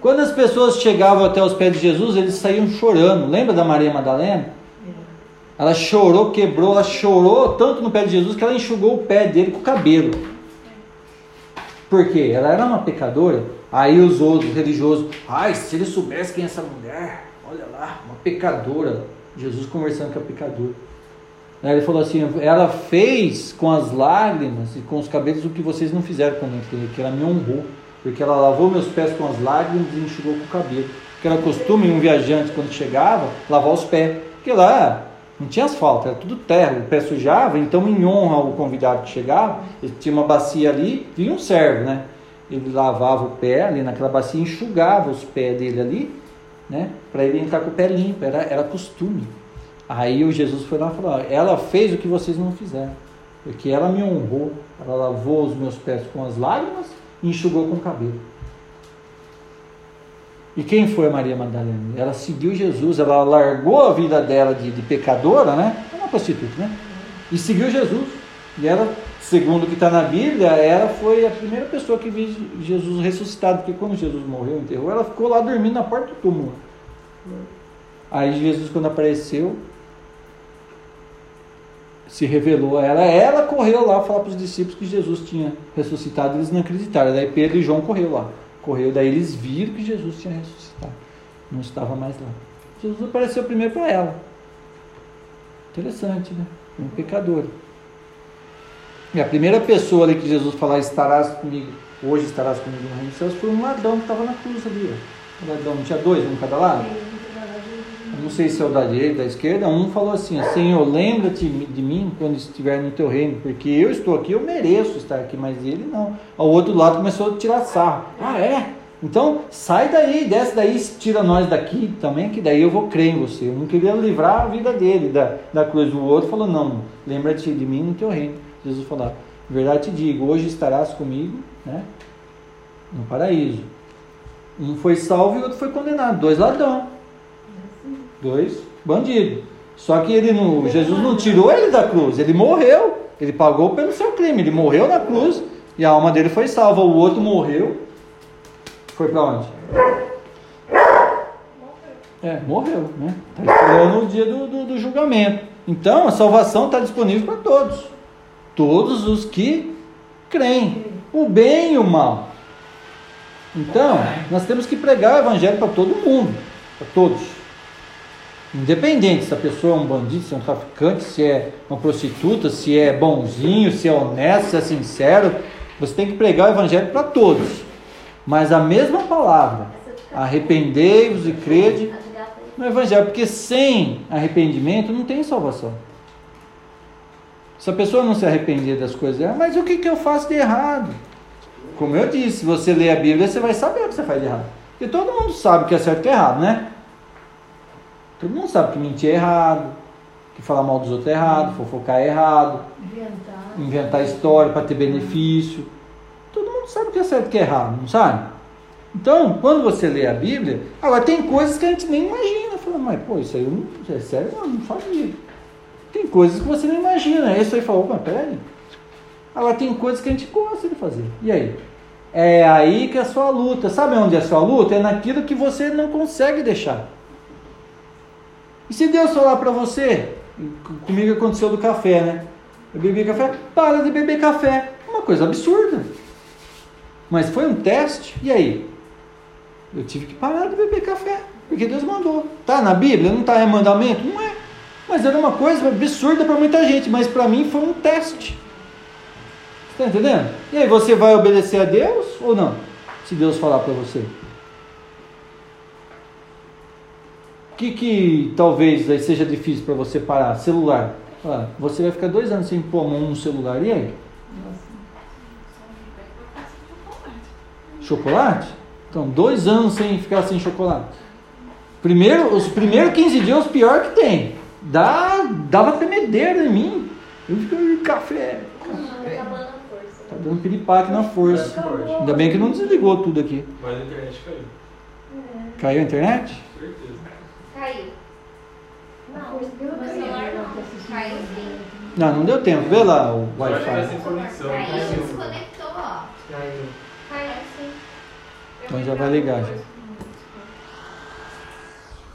Quando as pessoas chegavam até os pés de Jesus, eles saíam chorando. Lembra da Maria Madalena? Ela chorou, quebrou, ela chorou tanto no pé de Jesus que ela enxugou o pé dele com o cabelo. Porque ela era uma pecadora. Aí os outros religiosos, ai, se ele soubesse quem é essa mulher, olha lá, uma pecadora. Jesus conversando com a pecadora. Ele falou assim: ela fez com as lágrimas e com os cabelos o que vocês não fizeram comigo, que ela me honrou, porque ela lavou meus pés com as lágrimas e enxugou com o cabelo. Que era costume um viajante, quando chegava, lavar os pés. Porque lá não tinha asfalto, era tudo terra, o pé sujava, então em honra ao convidado que chegava, ele tinha uma bacia ali, vinha um servo, né? Ele lavava o pé ali naquela bacia, enxugava os pés dele ali, né? Para ele entrar com o pé limpo, era, era costume. Aí o Jesus foi lá e falou: Ela fez o que vocês não fizeram, porque ela me honrou, ela lavou os meus pés com as lágrimas e enxugou com o cabelo. E quem foi a Maria Madalena? Ela seguiu Jesus, ela largou a vida dela de, de pecadora, né? É uma prostituta, né? E seguiu Jesus. E ela, segundo o que está na Bíblia, ela foi a primeira pessoa que viu Jesus ressuscitado, porque quando Jesus morreu, enterrou, ela ficou lá dormindo na porta do túmulo. Aí Jesus, quando apareceu, se revelou a ela. Ela correu lá falar para os discípulos que Jesus tinha ressuscitado, eles não acreditaram. Daí Pedro e João correu lá correu, daí eles viram que Jesus tinha ressuscitado. Não estava mais lá. Jesus apareceu primeiro para ela. Interessante, né? Um pecador. E a primeira pessoa ali que Jesus falar, estarás comigo hoje estarás comigo no reino dos céus, foi um ladrão que estava na cruz ali. Ó. O ladrão, não tinha dois, um cada lado? Não sei se é o da direita, da esquerda. Um falou assim: Senhor, lembra-te de mim quando estiver no teu reino, porque eu estou aqui, eu mereço estar aqui, mas ele não. Ao outro lado começou a tirar sarro. Ah, é? Então sai daí, desce daí, tira nós daqui também, que daí eu vou crer em você. Eu não queria livrar a vida dele da, da cruz. O outro falou: Não, lembra-te de mim no teu reino. Jesus falou: Verdade te digo, hoje estarás comigo né, no paraíso. Um foi salvo e o outro foi condenado. Dois ladrão. Dois bandidos. Só que ele não, Jesus não tirou ele da cruz, ele morreu. Ele pagou pelo seu crime. Ele morreu na cruz e a alma dele foi salva. O outro morreu. Foi para onde? É, morreu, né? Está esperando o dia do, do, do julgamento. Então a salvação está disponível para todos. Todos os que creem. O bem e o mal. Então, nós temos que pregar o evangelho para todo mundo. Para todos. Independente se a pessoa é um bandido, se é um traficante, se é uma prostituta, se é bonzinho, se é honesto, se é sincero, você tem que pregar o evangelho para todos. Mas a mesma palavra, arrependei-vos e crede no evangelho, porque sem arrependimento não tem salvação. Se a pessoa não se arrepender das coisas, mas o que, que eu faço de errado? Como eu disse, se você lê a Bíblia, você vai saber o que você faz de errado. Porque todo mundo sabe o que é certo e errado, né? Todo mundo sabe que mentir é errado, que falar mal dos outros é errado, fofocar é errado, Inventar. inventar história para ter benefício. Todo mundo sabe o que é certo e o que é errado, não sabe? Então, quando você lê a Bíblia, agora tem coisas que a gente nem imagina. Fala, mas pô, isso aí não, é sério, não, não sabia. Tem coisas que você não imagina. Isso aí falou, opa, peraí. Agora tem coisas que a gente gosta de fazer. E aí? É aí que é a sua luta. Sabe onde é a sua luta? É naquilo que você não consegue deixar. E se Deus falar para você, comigo aconteceu do café, né? Eu bebi café, para de beber café. Uma coisa absurda. Mas foi um teste, e aí? Eu tive que parar de beber café, porque Deus mandou. Tá na Bíblia? Não está em mandamento? Não é. Mas era uma coisa absurda para muita gente, mas para mim foi um teste. Está entendendo? E aí, você vai obedecer a Deus ou não? Se Deus falar para você. O que, que talvez aí seja difícil para você parar? Celular. Ah, você vai ficar dois anos sem pôr a mão no celular. E aí? Chocolate? Então, dois anos sem ficar sem chocolate. Primeiro, os primeiros 15 dias, os pior que tem. Dá, dava tremedeira em mim. Eu fico café. Tá dando piripaque na força. Ainda bem que não desligou tudo aqui. Mas a internet caiu. Caiu a internet? Certeza. Caiu. Não, meu celular não, não. esse Caiu celular. sim. Não, não deu tempo. Vê lá o tá Wi-Fi. conexão. Caiu, desconectou, ó. Caiu. Caiu sim. Então já vai ligar. Já.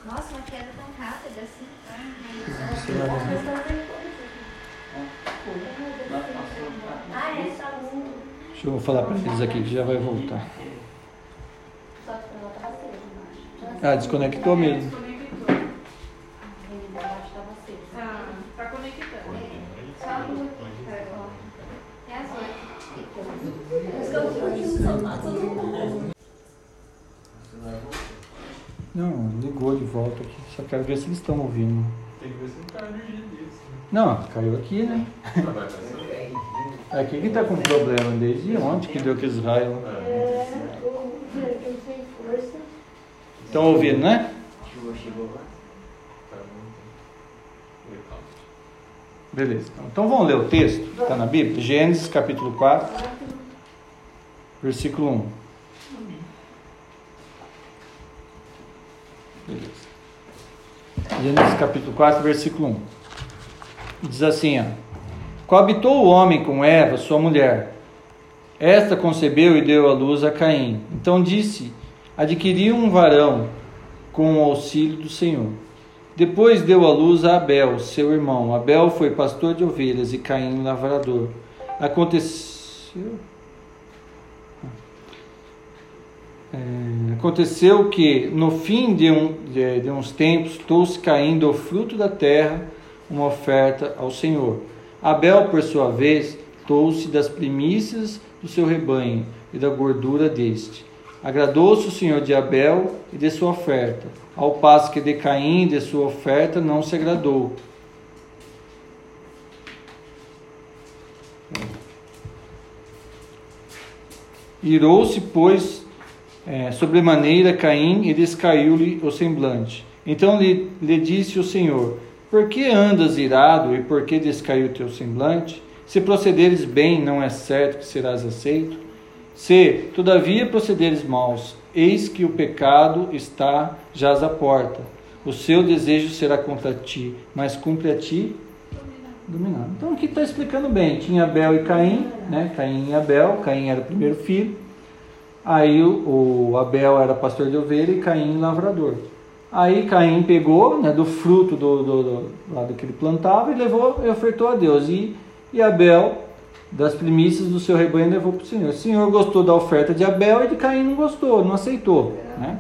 Nossa, uma queda tão rápida assim. Você vai ver. Ah, é só um. Deixa eu falar para eles aqui que já vai voltar. Ah, desconectou mesmo. Desconectou. Embaixo tava cedo. Tá, tá conectando. Só um. É as oito. Não, ligou de volta aqui. Só quero ver se eles estão ouvindo. Tem que ver se não cai a energia deles. Não, caiu aqui, né? Vai passar. Aqui que tá com problema desde ontem que deu aqueles raios. lá. É, sem força. Estão ouvindo, né? Chuva chegou lá. Tá. Beleza. Então vamos ler o texto que está na Bíblia? Gênesis capítulo 4, versículo 1. Gênesis capítulo 4, versículo 1. Diz assim, ó. Coabitou o homem com Eva, sua mulher. Esta concebeu e deu à luz a Caim. Então disse: Adquiri um varão com o auxílio do Senhor. Depois deu à luz a Abel, seu irmão. Abel foi pastor de ovelhas e Caim lavrador. Aconteceu. É, aconteceu que, no fim de, um, de, de uns tempos, trouxe caindo ao fruto da terra uma oferta ao Senhor. Abel, por sua vez, trouxe das primícias do seu rebanho, e da gordura deste. Agradou-se o Senhor de Abel e de sua oferta, ao passo que de Caim de sua oferta não se agradou. Irou-se, pois, é, sobremaneira Caim e descaiu-lhe o semblante. Então lhe, lhe disse o Senhor: Por que andas irado e por que descaiu o teu semblante? Se procederes bem, não é certo que serás aceito? Se, todavia, procederes maus, eis que o pecado está jaz à porta. O seu desejo será contra ti, mas cumpre a ti dominar. Então aqui está explicando bem. Tinha Abel e Caim, né? Caim e Abel. Caim era o primeiro filho. Aí o, Abel era pastor de ovelha e Caim lavrador. Aí Caim pegou né, do fruto do, do, do que ele plantava e levou e ofertou a Deus. E, e Abel, das primícias do seu rebanho, levou para o Senhor. O Senhor gostou da oferta de Abel e de Caim não gostou, não aceitou. Né?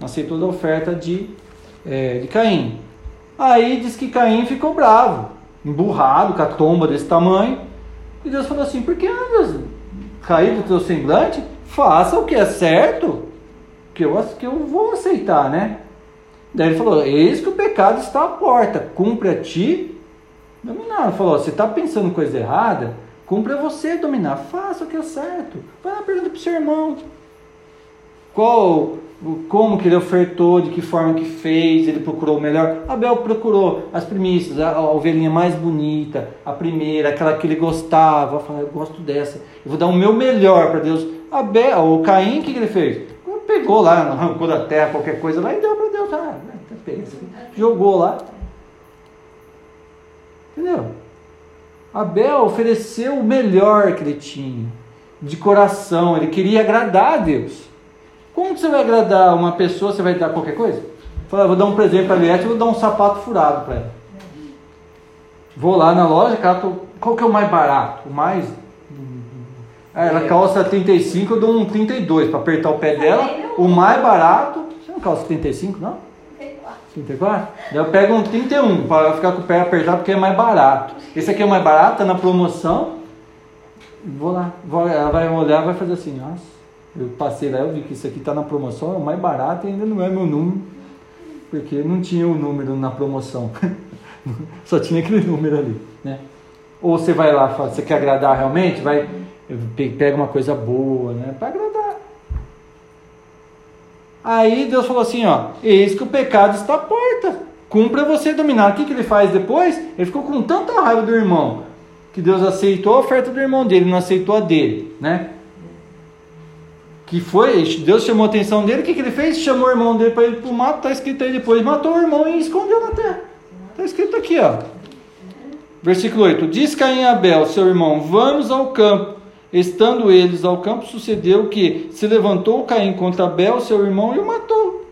Não aceitou da oferta de, é, de Caim. Aí diz que Caim ficou bravo, emburrado, com a tomba desse tamanho. E Deus falou assim: Por que andas caído do teu semblante? Faça o que é certo, que eu, que eu vou aceitar, né? Daí ele falou: Eis que o pecado está à porta, cumpre a ti dominar. Ele falou: Você está pensando coisa errada? Cumpre a você dominar. Faça o que é certo. Vai lá pergunta para o seu irmão. Qual, como que ele ofertou, de que forma que fez, ele procurou o melhor. Abel procurou as primícias, a, a ovelhinha mais bonita, a primeira, aquela que ele gostava. Falou: Eu gosto dessa. Eu vou dar o meu melhor para Deus. Abel, o Caim, o que, que ele fez? Pegou lá, arrancou da terra qualquer coisa lá e deu para Deus. Ah, pensa. Jogou lá. Entendeu? Abel ofereceu o melhor que ele tinha, de coração, ele queria agradar a Deus. Como você vai agradar uma pessoa, você vai dar qualquer coisa? Fala, vou dar um presente para a Eliette, vou dar um sapato furado para ela. Vou lá na loja, cato, qual que é o mais barato? O mais. Ah, ela calça 35, eu dou um 32 para apertar o pé dela. O mais barato. Você não calça 35, não? 34? Daí eu pego um 31 para ficar com o pé apertado porque é mais barato. Esse aqui é mais barato, tá na promoção. Vou lá, vou, ela vai olhar e vai fazer assim, nossa. Eu passei lá, eu vi que isso aqui está na promoção, é o mais barato e ainda não é meu número. Porque não tinha o número na promoção. [LAUGHS] Só tinha aquele número ali, né? Ou você vai lá, fala, você quer agradar realmente, vai pega uma coisa boa, né? Para agradar. Aí Deus falou assim, ó, eis que o pecado está à porta. Cumpra você dominar. O que, que ele faz depois? Ele ficou com tanta raiva do irmão que Deus aceitou a oferta do irmão dele, não aceitou a dele, né? Que foi, Deus chamou a atenção dele, o que, que ele fez? Chamou o irmão dele para ir para o mato, está escrito aí depois, matou o irmão e escondeu na terra. Está escrito aqui, ó. Versículo 8: Diz Caim a Abel, seu irmão, vamos ao campo. Estando eles ao campo, sucedeu que se levantou Caim contra Abel, seu irmão, e o matou.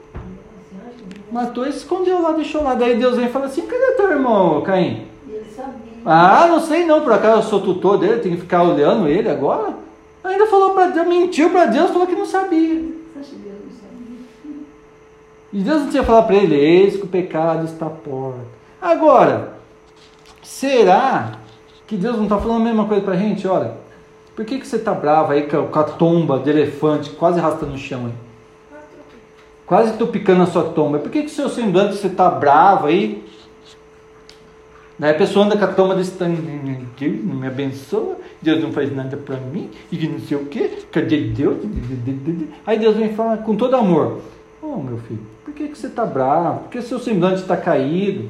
Matou e escondeu lá, deixou lá. Daí Deus vem e fala assim: cadê teu irmão, Caim? Ele sabia. Ah, não sei não, por acaso eu sou tutor dele, tenho que ficar olhando ele agora? Ainda falou para Deus, mentiu para Deus, falou que não sabia. Você acha que Deus não sabia? E Deus não tinha falado para ele: eis que o pecado está à porta. Agora, será que Deus não está falando a mesma coisa para a gente? Olha, por que, que você está bravo aí com a, tomba de elefante quase arrastando no chão aí? Quase que tô picando a sua tomba. Por que, que seu semblante você está bravo aí? Daí a pessoa anda com a tomba desse tamanho. Deus não me abençoa, Deus não faz nada para mim, e não sei o quê, cadê Deus? Aí Deus vem falar com todo amor: Ô oh, meu filho, por que, que você está bravo? Por que seu semblante está caído?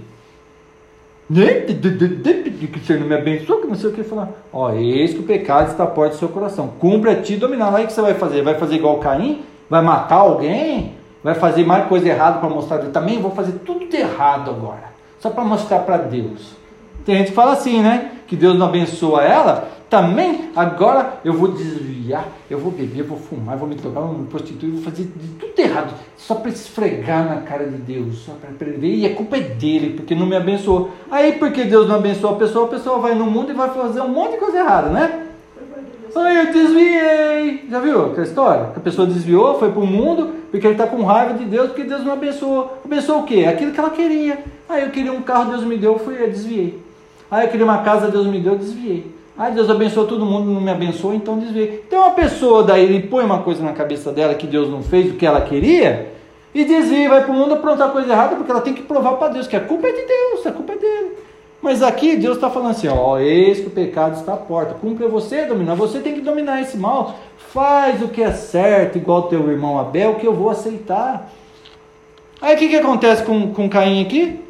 Que Senhor não me abençoa, que não sei o que falar. Ó, eis que o pecado está à porta do seu coração. Cumpre a ti dominar. Aí o que você vai fazer? Vai fazer igual Caim? Vai matar alguém? Vai fazer mais coisa errada para mostrar Deus? Também vou fazer tudo de errado agora. Só para mostrar para Deus. Tem gente que fala assim, né? Que Deus não abençoa ela. Também, agora eu vou desviar, eu vou beber, vou fumar, vou me eu vou me prostituir, vou fazer de tudo errado, só para esfregar na cara de Deus, só para ver, e a culpa é dele, porque não me abençoou. Aí, porque Deus não abençoou a pessoa, a pessoa vai no mundo e vai fazer um monte de coisa errada, né? Ai, eu desviei. Já viu aquela história? Que a pessoa desviou, foi para o mundo, porque ele está com raiva de Deus, porque Deus não abençoou. Abençoou o quê? Aquilo que ela queria. Aí eu queria um carro, Deus me deu, eu fui, eu desviei. Aí eu queria uma casa, Deus me deu, eu desviei. Ah, Deus abençoou todo mundo, não me abençoou, então desvia. Então uma pessoa daí ele põe uma coisa na cabeça dela que Deus não fez o que ela queria e desvia, vai para o mundo aprontar coisa errada porque ela tem que provar para Deus que a culpa é de Deus, a culpa é dele. Mas aqui Deus está falando assim: ó, eis que o pecado está à porta, cumpre você dominar, você tem que dominar esse mal, faz o que é certo, igual teu irmão Abel, que eu vou aceitar. Aí o que, que acontece com, com Caim aqui?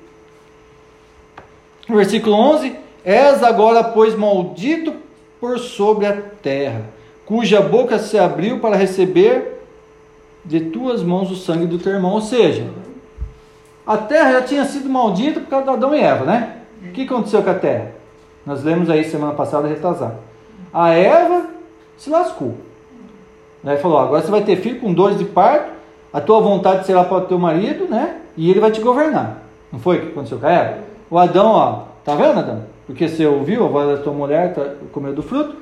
Versículo 11: És agora, pois, maldito por sobre a terra, cuja boca se abriu para receber de tuas mãos o sangue do teu irmão. Ou seja, a terra já tinha sido maldita por causa de Adão e Eva, né? O que aconteceu com a terra? Nós lemos aí semana passada, retrasada. A Eva se lascou. Aí falou: agora você vai ter filho com dores de parto, a tua vontade será para o teu marido, né? E ele vai te governar. Não foi o que aconteceu com a Eva? O Adão, ó, tá vendo, Adão? Porque você ouviu a voz da tua mulher, tá, comeu do fruto.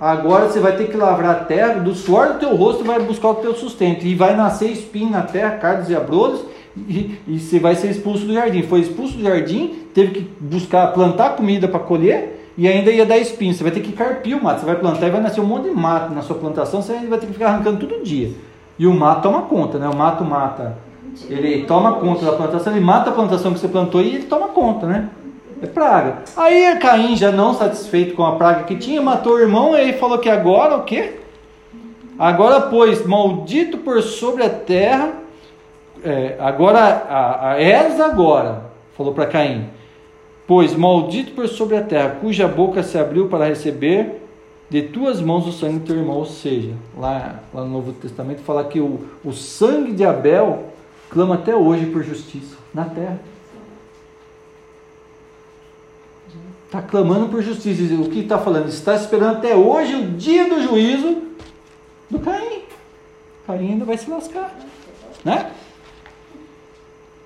Agora você vai ter que lavrar a terra, do suor do teu rosto vai buscar o teu sustento. E vai nascer espinho na terra, cardos e abrolhos, e, e você vai ser expulso do jardim. Foi expulso do jardim, teve que buscar, plantar comida para colher, e ainda ia dar espinho. Você vai ter que carpir o mato. Você vai plantar e vai nascer um monte de mato na sua plantação, você vai ter que ficar arrancando todo dia. E o mato toma conta, né? O mato mata. Ele toma conta da plantação, ele mata a plantação que você plantou e ele toma conta, né? É praga. Aí Caim, já não satisfeito com a praga que tinha, matou o irmão e ele falou que agora o quê? Agora, pois, maldito por sobre a terra, é, agora, a, a, agora, falou para Caim, pois maldito por sobre a terra, cuja boca se abriu para receber de tuas mãos o sangue do teu irmão. Ou seja, lá, lá no Novo Testamento fala que o, o sangue de Abel clama até hoje por justiça na terra. Está clamando por justiça. O que está falando? Está esperando até hoje o dia do juízo do Caim. Caim ainda vai se lascar. Né?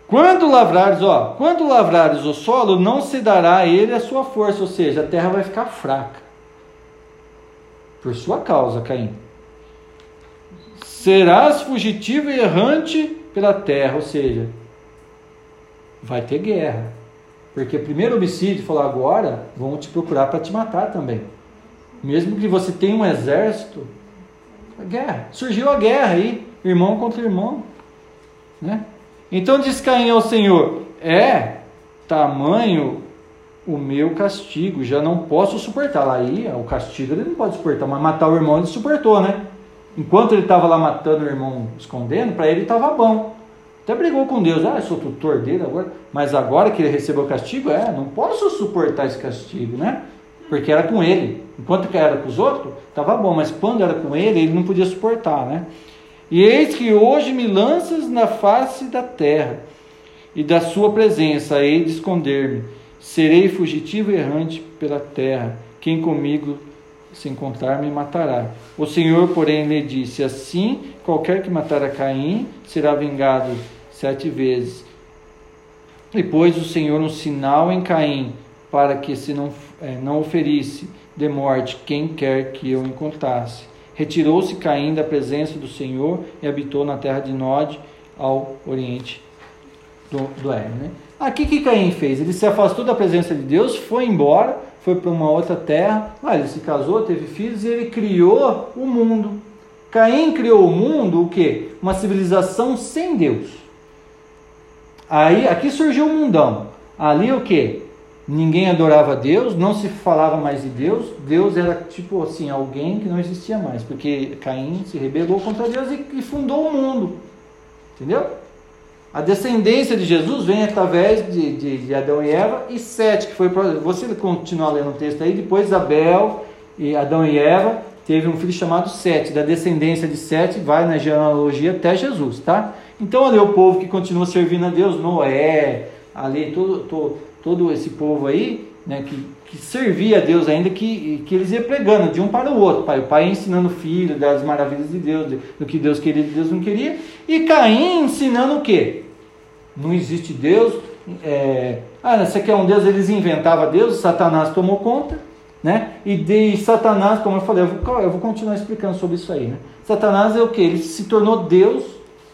Quando lavrares, ó, quando lavrares o solo, não se dará a ele a sua força, ou seja, a terra vai ficar fraca. Por sua causa, Caim. Serás fugitivo e errante pela terra, ou seja, vai ter guerra. Porque o primeiro homicídio falou: agora vão te procurar para te matar também. Mesmo que você tenha um exército, a guerra. Surgiu a guerra aí, irmão contra irmão. Né? Então diz Caim ao Senhor: É tamanho o meu castigo, já não posso suportar. Aí o castigo ele não pode suportar, mas matar o irmão ele suportou, né? Enquanto ele estava lá matando o irmão, escondendo, para ele estava bom. Até brigou com Deus, ah, eu sou tutor dele agora, mas agora que ele recebeu o castigo, é, não posso suportar esse castigo, né? Porque era com ele. Enquanto que era com os outros, estava bom, mas quando era com ele, ele não podia suportar, né? E eis que hoje me lanças na face da terra, e da sua presença hei de esconder-me. Serei fugitivo e errante pela terra. Quem comigo se encontrar me matará. O Senhor, porém, lhe disse: Assim, qualquer que matar a Caim será vingado sete vezes. E pôs o Senhor um sinal em Caim, para que se não, é, não oferisse de morte quem quer que eu encontrasse. Retirou-se Caim da presença do Senhor e habitou na terra de Nod, ao oriente do, do Éden. Né? Aqui que Caim fez? Ele se afastou da presença de Deus, foi embora, foi para uma outra terra, ah, ele se casou, teve filhos e ele criou o mundo. Caim criou o mundo, o que? Uma civilização sem Deus. Aí, aqui surgiu o mundão. Ali o que? Ninguém adorava Deus, não se falava mais de Deus. Deus era tipo assim, alguém que não existia mais, porque Caim se rebelou contra Deus e, e fundou o mundo. Entendeu? A descendência de Jesus vem através de, de, de Adão e Eva e Sete, que foi. Você continuar lendo o texto aí, depois Abel e Adão e Eva teve um filho chamado Sete. Da descendência de Sete vai na genealogia até Jesus, tá? Então ali o povo que continua servindo a Deus, Noé, ali todo, todo, todo esse povo aí, né, que, que servia a Deus ainda, que, que eles iam pregando de um para o outro. Pai, o pai ensinando o filho das maravilhas de Deus, do que Deus queria e Deus não queria. E Caim ensinando o quê? Não existe Deus. É... Ah, você quer um Deus? Eles inventavam Deus, Satanás tomou conta. Né? E de Satanás, como eu falei, eu vou, eu vou continuar explicando sobre isso aí. Né? Satanás é o que? Ele se tornou Deus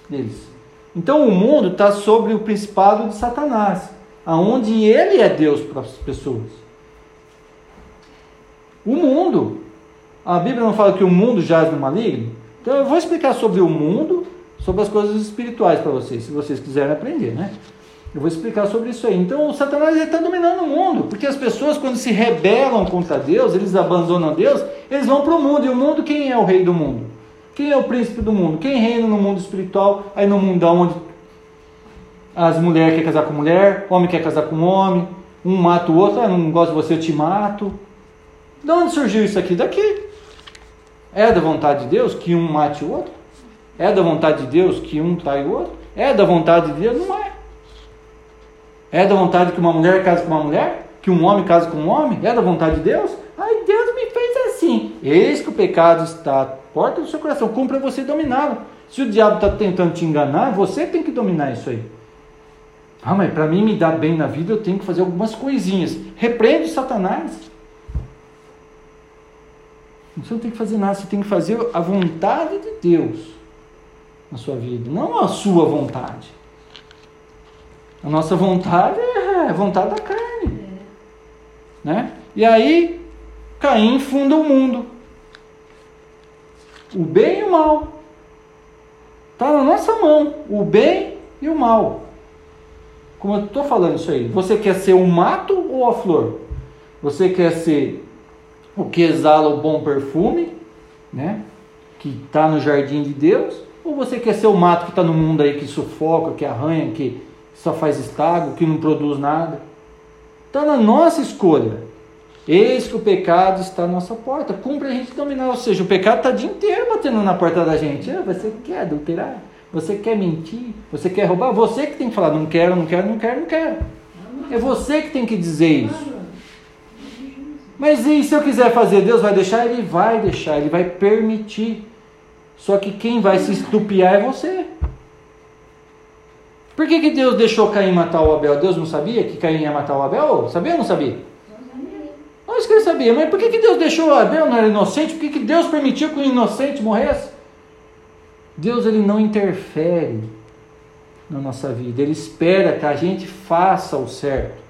deles. Então o mundo está sobre o principado de Satanás, aonde ele é Deus para as pessoas. O mundo. A Bíblia não fala que o mundo jaz no maligno? Então eu vou explicar sobre o mundo, sobre as coisas espirituais para vocês, se vocês quiserem aprender, né? Eu vou explicar sobre isso aí. Então o Satanás está dominando o mundo, porque as pessoas quando se rebelam contra Deus, eles abandonam Deus, eles vão para o mundo. E o mundo, quem é o rei do mundo? Quem é o príncipe do mundo? Quem reina no mundo espiritual? Aí no mundão onde as mulheres querem casar com mulher, homem quer casar com homem, um mata o outro, ah, não gosto de você, eu te mato. De onde surgiu isso aqui? Daqui. É da vontade de Deus que um mate o outro? É da vontade de Deus que um trai o outro? É da vontade de Deus? Não é. É da vontade que uma mulher case com uma mulher? Que um homem case com um homem? É da vontade de Deus? Ai, Deus assim. Eis que o pecado está à porta do seu coração. Cumpra você dominá-lo. Se o diabo está tentando te enganar, você tem que dominar isso aí. Ah, mas para mim me dar bem na vida eu tenho que fazer algumas coisinhas. Repreende Satanás. Você não tem que fazer nada, você tem que fazer a vontade de Deus na sua vida, não a sua vontade. A nossa vontade é a vontade da carne. Né? E aí, Caim funda o mundo. O bem e o mal. Está na nossa mão. O bem e o mal. Como eu estou falando isso aí? Você quer ser o mato ou a flor? Você quer ser o que exala o bom perfume, né? Que está no jardim de Deus? Ou você quer ser o mato que está no mundo aí que sufoca, que arranha, que só faz estrago, que não produz nada? Está na nossa escolha. Eis que o pecado está à nossa porta. Cumpre a gente dominar. Ou seja, o pecado está o dia inteiro batendo na porta da gente. Ah, você quer adulterar? Você quer mentir? Você quer roubar? Você que tem que falar, não quero, não quero, não quero, não quero. É você que tem que dizer isso. Mas e se eu quiser fazer, Deus vai deixar? Ele vai deixar, ele vai permitir. Só que quem vai se estupiar é você. Por que, que Deus deixou Caim matar o Abel? Deus não sabia que Caim ia matar o Abel? Sabia ou não sabia? Isso que ele sabia. Mas por que, que Deus deixou Abel? Não era inocente? Por que, que Deus permitiu que o inocente morresse? Deus ele não interfere na nossa vida, ele espera que a gente faça o certo.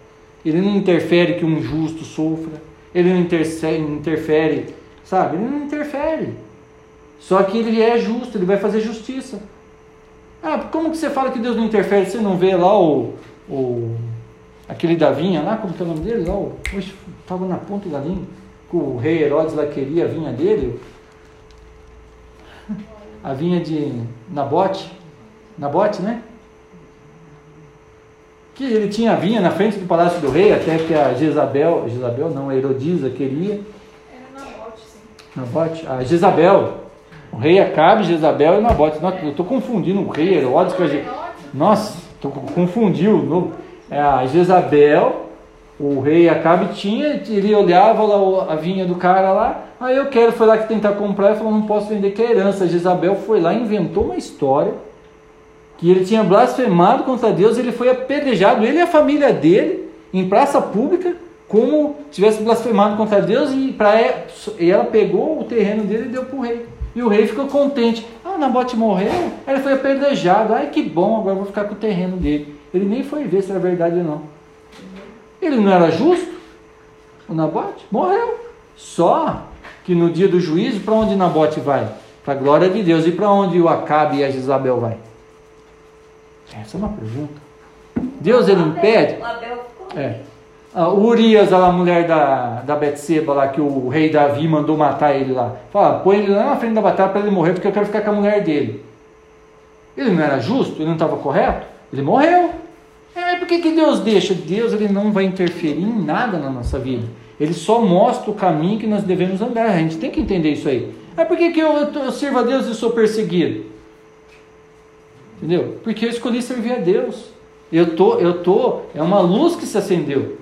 Ele não interfere que um justo sofra, ele não interfere, sabe? Ele não interfere. Só que ele é justo, ele vai fazer justiça. Ah, como que você fala que Deus não interfere? Você não vê lá o, o aquele da vinha lá, como que é o nome dele? Lá, o, estava na ponta da língua, que o rei Herodes lá queria a vinha dele, a vinha de Nabote, Nabote, né? Que ele tinha a vinha na frente do palácio do rei, até que a Jezabel, Jezabel não, a Herodisa queria. Era Nabote, sim. Nabote, a Jezabel, o rei Acabe, Jezabel e Nabote. Nossa, eu estou confundindo o rei Herodes com a Je... Nossa, tô, confundiu. No... É a Jezabel, o rei Acabe tinha, ele olhava lá a vinha do cara lá, Aí eu quero, foi lá que tentar comprar e falou, não posso vender, que é herança. Jezabel foi lá, inventou uma história que ele tinha blasfemado contra Deus, ele foi apedrejado, ele e a família dele, em praça pública, como tivesse blasfemado contra Deus, e, pra, e ela pegou o terreno dele e deu para o rei. E o rei ficou contente. Ah, Nabote morreu? Ele foi apedrejado. Ai, que bom, agora eu vou ficar com o terreno dele. Ele nem foi ver se era verdade ou não. Ele não era justo? O Nabote? Morreu. Só que no dia do juízo, para onde Nabote vai? Para a glória de Deus. E para onde o Acabe e a Jezabel vai? Essa é uma pergunta. Deus ele impede? É. A Urias, a mulher da, da Betseba lá, que o rei Davi mandou matar ele lá. Fala, põe ele lá na frente da batalha para ele morrer, porque eu quero ficar com a mulher dele. Ele não era justo? Ele não estava correto? Ele morreu. É, por que, que Deus deixa? Deus ele não vai interferir em nada na nossa vida. Ele só mostra o caminho que nós devemos andar. A gente tem que entender isso aí. Ah, por que, que eu, eu sirvo a Deus e sou perseguido? Entendeu? Porque eu escolhi servir a Deus. Eu tô, eu tô, é uma luz que se acendeu.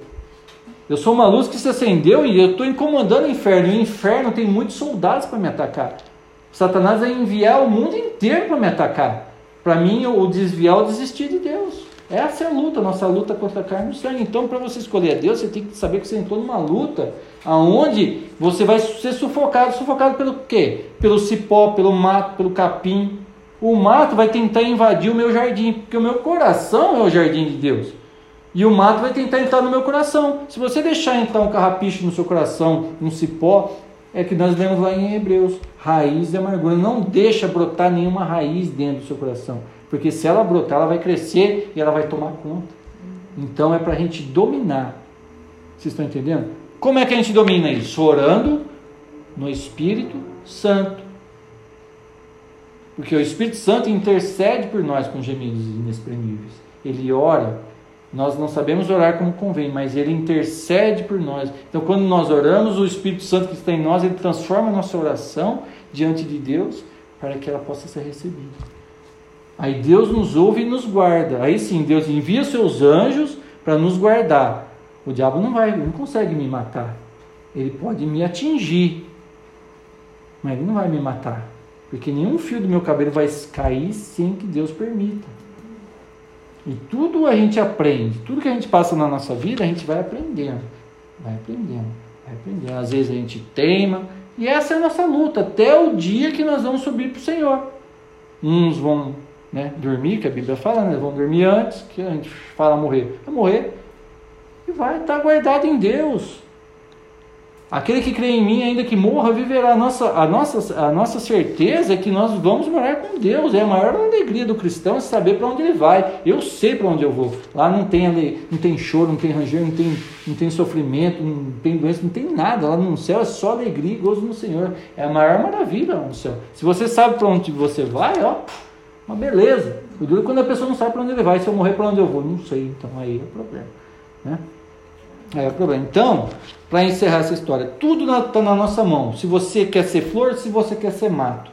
Eu sou uma luz que se acendeu e eu estou incomodando o inferno. E o inferno tem muitos soldados para me atacar. Satanás vai enviar o mundo inteiro para me atacar. Para mim, o desviar ou desistir de Deus. Essa é a luta, nossa luta contra a carne e o sangue. Então, para você escolher a Deus, você tem que saber que você entrou numa luta aonde você vai ser sufocado. Sufocado pelo quê? Pelo cipó, pelo mato, pelo capim. O mato vai tentar invadir o meu jardim, porque o meu coração é o jardim de Deus. E o mato vai tentar entrar no meu coração. Se você deixar entrar um carrapicho no seu coração, um cipó, é que nós lemos lá em Hebreus, raiz de amargura. Não deixa brotar nenhuma raiz dentro do seu coração. Porque se ela brotar, ela vai crescer e ela vai tomar conta. Então é para a gente dominar. Vocês estão entendendo? Como é que a gente domina isso? Orando no Espírito Santo. Porque o Espírito Santo intercede por nós com gemidos inexprimíveis. Ele ora nós não sabemos orar como convém, mas Ele intercede por nós. Então, quando nós oramos, o Espírito Santo que está em nós, Ele transforma a nossa oração diante de Deus para que ela possa ser recebida. Aí Deus nos ouve e nos guarda. Aí sim, Deus envia seus anjos para nos guardar. O diabo não vai, não consegue me matar. Ele pode me atingir, mas ele não vai me matar, porque nenhum fio do meu cabelo vai cair sem que Deus permita. E tudo a gente aprende, tudo que a gente passa na nossa vida, a gente vai aprendendo. Vai aprendendo, vai aprendendo. Às vezes a gente teima, e essa é a nossa luta, até o dia que nós vamos subir para o Senhor. Uns vão né, dormir, que a Bíblia fala, né, vão dormir antes, que a gente fala morrer. Vai morrer e vai estar guardado em Deus. Aquele que crê em mim, ainda que morra, viverá. A nossa, a nossa, a nossa certeza é que nós vamos morar com Deus. É a maior alegria do cristão é saber para onde ele vai. Eu sei para onde eu vou. Lá não tem, não tem choro, não tem ranger, não tem, não tem sofrimento, não tem doença, não tem nada. Lá no céu é só alegria e gozo no Senhor. É a maior maravilha lá no céu. Se você sabe para onde você vai, ó, uma beleza. O duro é quando a pessoa não sabe para onde ele vai. Se eu morrer, para onde eu vou? Não sei. Então aí é o problema. Né? É o problema. Então, para encerrar essa história, tudo está na nossa mão. Se você quer ser flor, se você quer ser mato.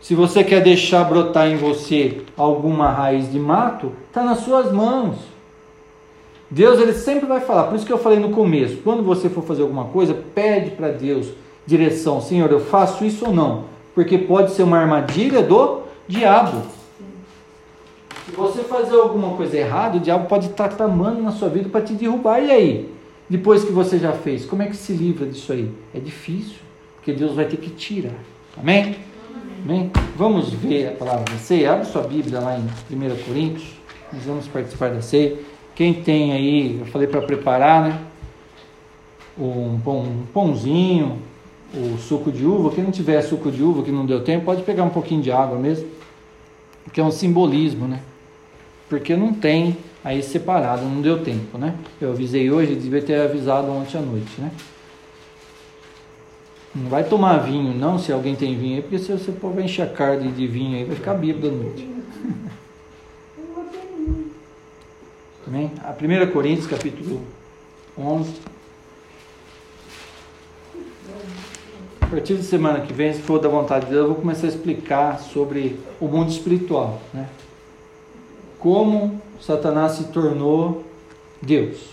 Se você quer deixar brotar em você alguma raiz de mato, está nas suas mãos. Deus ele sempre vai falar. Por isso que eu falei no começo, quando você for fazer alguma coisa, pede para Deus direção. Senhor, eu faço isso ou não? Porque pode ser uma armadilha do diabo. Se você fazer alguma coisa errada, o diabo pode estar tramando na sua vida para te derrubar. E aí? Depois que você já fez, como é que se livra disso aí? É difícil, porque Deus vai ter que tirar. Amém? Amém? Vamos ver a palavra da ceia. Abre sua Bíblia lá em 1 Coríntios. Nós vamos participar da ceia. Quem tem aí, eu falei para preparar, né? Um, pão, um pãozinho, o suco de uva. Quem não tiver suco de uva, que não deu tempo, pode pegar um pouquinho de água mesmo. Porque é um simbolismo, né? porque não tem aí separado, não deu tempo, né? Eu avisei hoje, devia ter avisado ontem à noite, né? Não vai tomar vinho, não, se alguém tem vinho aí, porque se você for encher a carne de vinho aí, vai ficar bêbado à noite. [LAUGHS] Amém? A 1 Coríntios, capítulo 11. A partir de semana que vem, se for da vontade de Deus, eu vou começar a explicar sobre o mundo espiritual, né? como Satanás se tornou Deus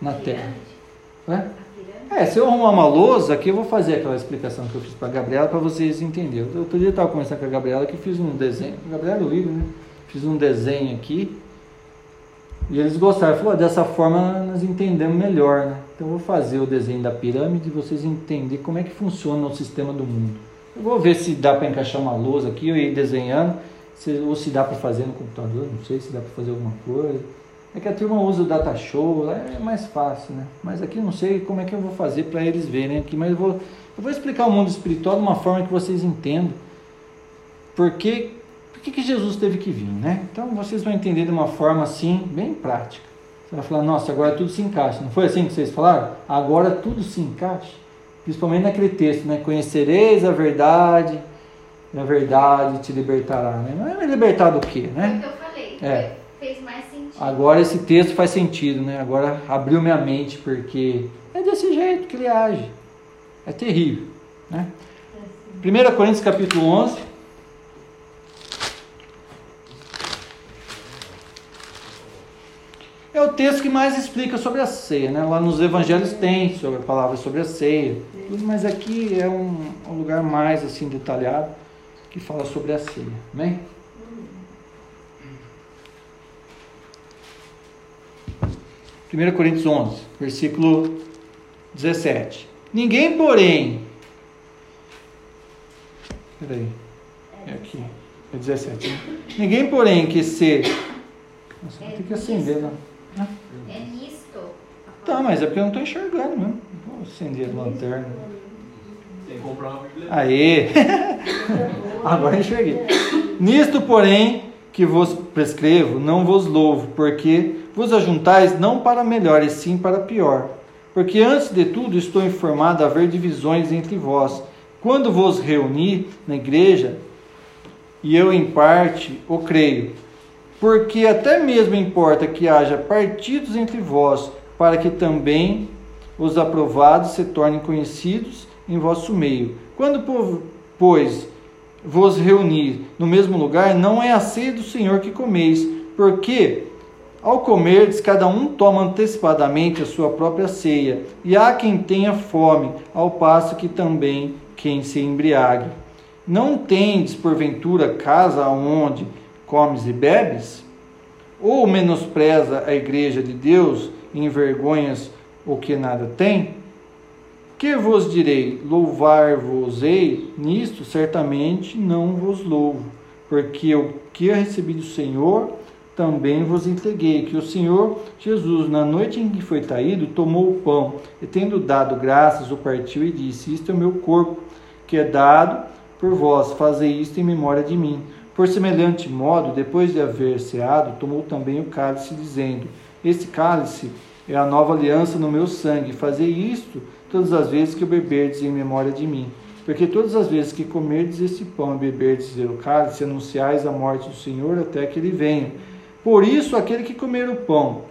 na terra. É? é, se eu arrumar uma lousa, aqui eu vou fazer aquela explicação que eu fiz para a Gabriela para vocês entenderem. Outro dia eu estava conversando com a Gabriela que fiz um desenho. Gabriela é do livro, né? Fiz um desenho aqui. E eles gostaram. Falou, dessa forma nós entendemos melhor, né? Então eu vou fazer o desenho da pirâmide e vocês entenderem como é que funciona o sistema do mundo. Eu vou ver se dá para encaixar uma lousa aqui, eu ir desenhando se, ou se dá para fazer no computador, não sei se dá para fazer alguma coisa. É que a turma usa o data show, é mais fácil, né? Mas aqui não sei como é que eu vou fazer para eles verem aqui, mas eu vou, eu vou explicar o mundo espiritual de uma forma que vocês entendam. Porque por que, que Jesus teve que vir, né? Então vocês vão entender de uma forma assim, bem prática. Você vai falar, nossa, agora tudo se encaixa. Não foi assim que vocês falaram? Agora tudo se encaixa. Principalmente naquele texto, né? Conhecereis a verdade e a verdade te libertará, né? Não é libertar do quê, né? É o que eu falei. É. Fez mais sentido. Agora esse texto faz sentido, né? Agora abriu minha mente porque é desse jeito que ele age. É terrível, né? 1 Coríntios capítulo 11. É texto que mais explica sobre a ceia, né? Lá nos evangelhos tem sobre a palavra sobre a ceia, mas aqui é um, um lugar mais assim detalhado que fala sobre a ceia. Amém? Primeiro Coríntios 11, versículo 17. Ninguém, porém. Peraí. É aqui. É 17. Né? Ninguém, porém, que se Nossa, tem que acender lá. É misto. Tá, mas é porque eu não tô enxergando mesmo. Vou acender a lanterna. Tem que comprar uma Bíblia. Aê! [LAUGHS] Agora enxerguei. Nisto, porém, que vos prescrevo, não vos louvo, porque vos ajuntais não para melhor, e sim para pior. Porque antes de tudo estou informado a haver divisões entre vós. Quando vos reuni na igreja, e eu em parte o creio, porque até mesmo importa que haja partidos entre vós, para que também os aprovados se tornem conhecidos em vosso meio. Quando, po- pois, vos reunir no mesmo lugar, não é a ceia do Senhor que comeis, porque ao comerdes, cada um toma antecipadamente a sua própria ceia, e há quem tenha fome, ao passo que também quem se embriague. Não tendes, porventura, casa onde comes e bebes? Ou menospreza a igreja de Deus e envergonhas o que nada tem? Que vos direi? Louvar-vos-ei nisto? Certamente não vos louvo, porque o que eu recebi do Senhor também vos entreguei, que o Senhor Jesus, na noite em que foi traído, tomou o pão, e tendo dado graças, o partiu e disse: Isto é o meu corpo, que é dado por vós, fazei isto em memória de mim. Por semelhante modo, depois de haver ceado, tomou também o cálice, dizendo: Este cálice é a nova aliança no meu sangue, fazei isto todas as vezes que o beberdes em memória de mim. Porque todas as vezes que comerdes este pão e beberdes o cálice, anunciais a morte do Senhor até que ele venha. Por isso, aquele que comer o pão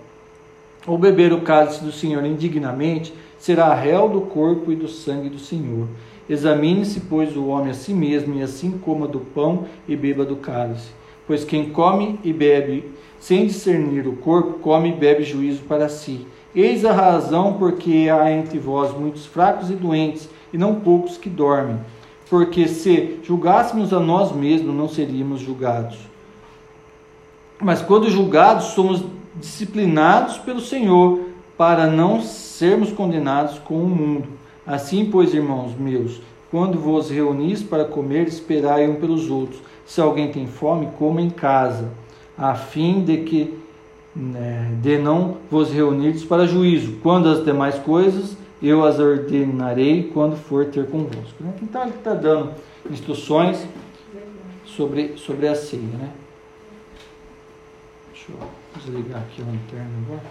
ou beber o cálice do Senhor indignamente, será réu do corpo e do sangue do Senhor. Examine-se, pois, o homem a si mesmo, e assim coma do pão e beba do cálice. Pois quem come e bebe sem discernir o corpo, come e bebe juízo para si. Eis a razão porque há entre vós muitos fracos e doentes, e não poucos que dormem. Porque se julgássemos a nós mesmos, não seríamos julgados. Mas quando julgados, somos disciplinados pelo Senhor, para não sermos condenados com o mundo. Assim, pois, irmãos meus, quando vos reunis para comer, esperai um pelos outros. Se alguém tem fome, coma em casa, a fim de que né, de não vos reunirdes para juízo. Quando as demais coisas eu as ordenarei quando for ter convosco. Né? Então ele está dando instruções sobre, sobre a ceia. Né? Deixa eu desligar aqui a lanterna agora.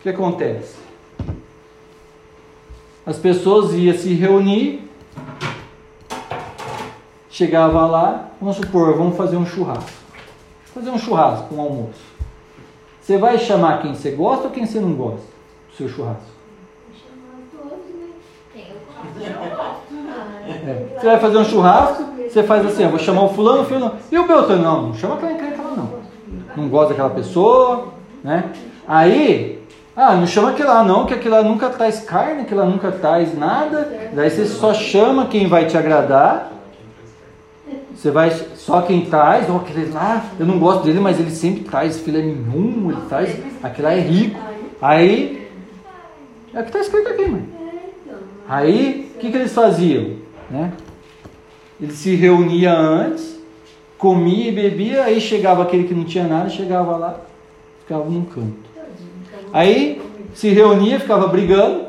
O que acontece? As pessoas iam se reunir, chegava lá, vamos supor, vamos fazer um churrasco. Fazer um churrasco, um almoço. Você vai chamar quem você gosta ou quem você não gosta do seu churrasco? É. Você vai fazer um churrasco, você faz assim, eu vou chamar o fulano, o fulano. E o Beltrano? Não, não chama aquela encrenca lá não. Não gosta daquela pessoa, né? Aí, ah, não chama aquele lá não, que aquele lá nunca traz carne, aquele lá nunca traz nada. Daí você só chama quem vai te agradar. Você vai só quem traz, ó, aquele lá, eu não gosto dele, mas ele sempre traz filé mignon, ele traz, aquele lá é rico. Aí, é o que está escrito aqui, mãe. Aí, o que, que eles faziam? Né? Eles se reuniam antes, comia e bebia, aí chegava aquele que não tinha nada, chegava lá, ficava num canto. Aí se reunia, ficava brigando,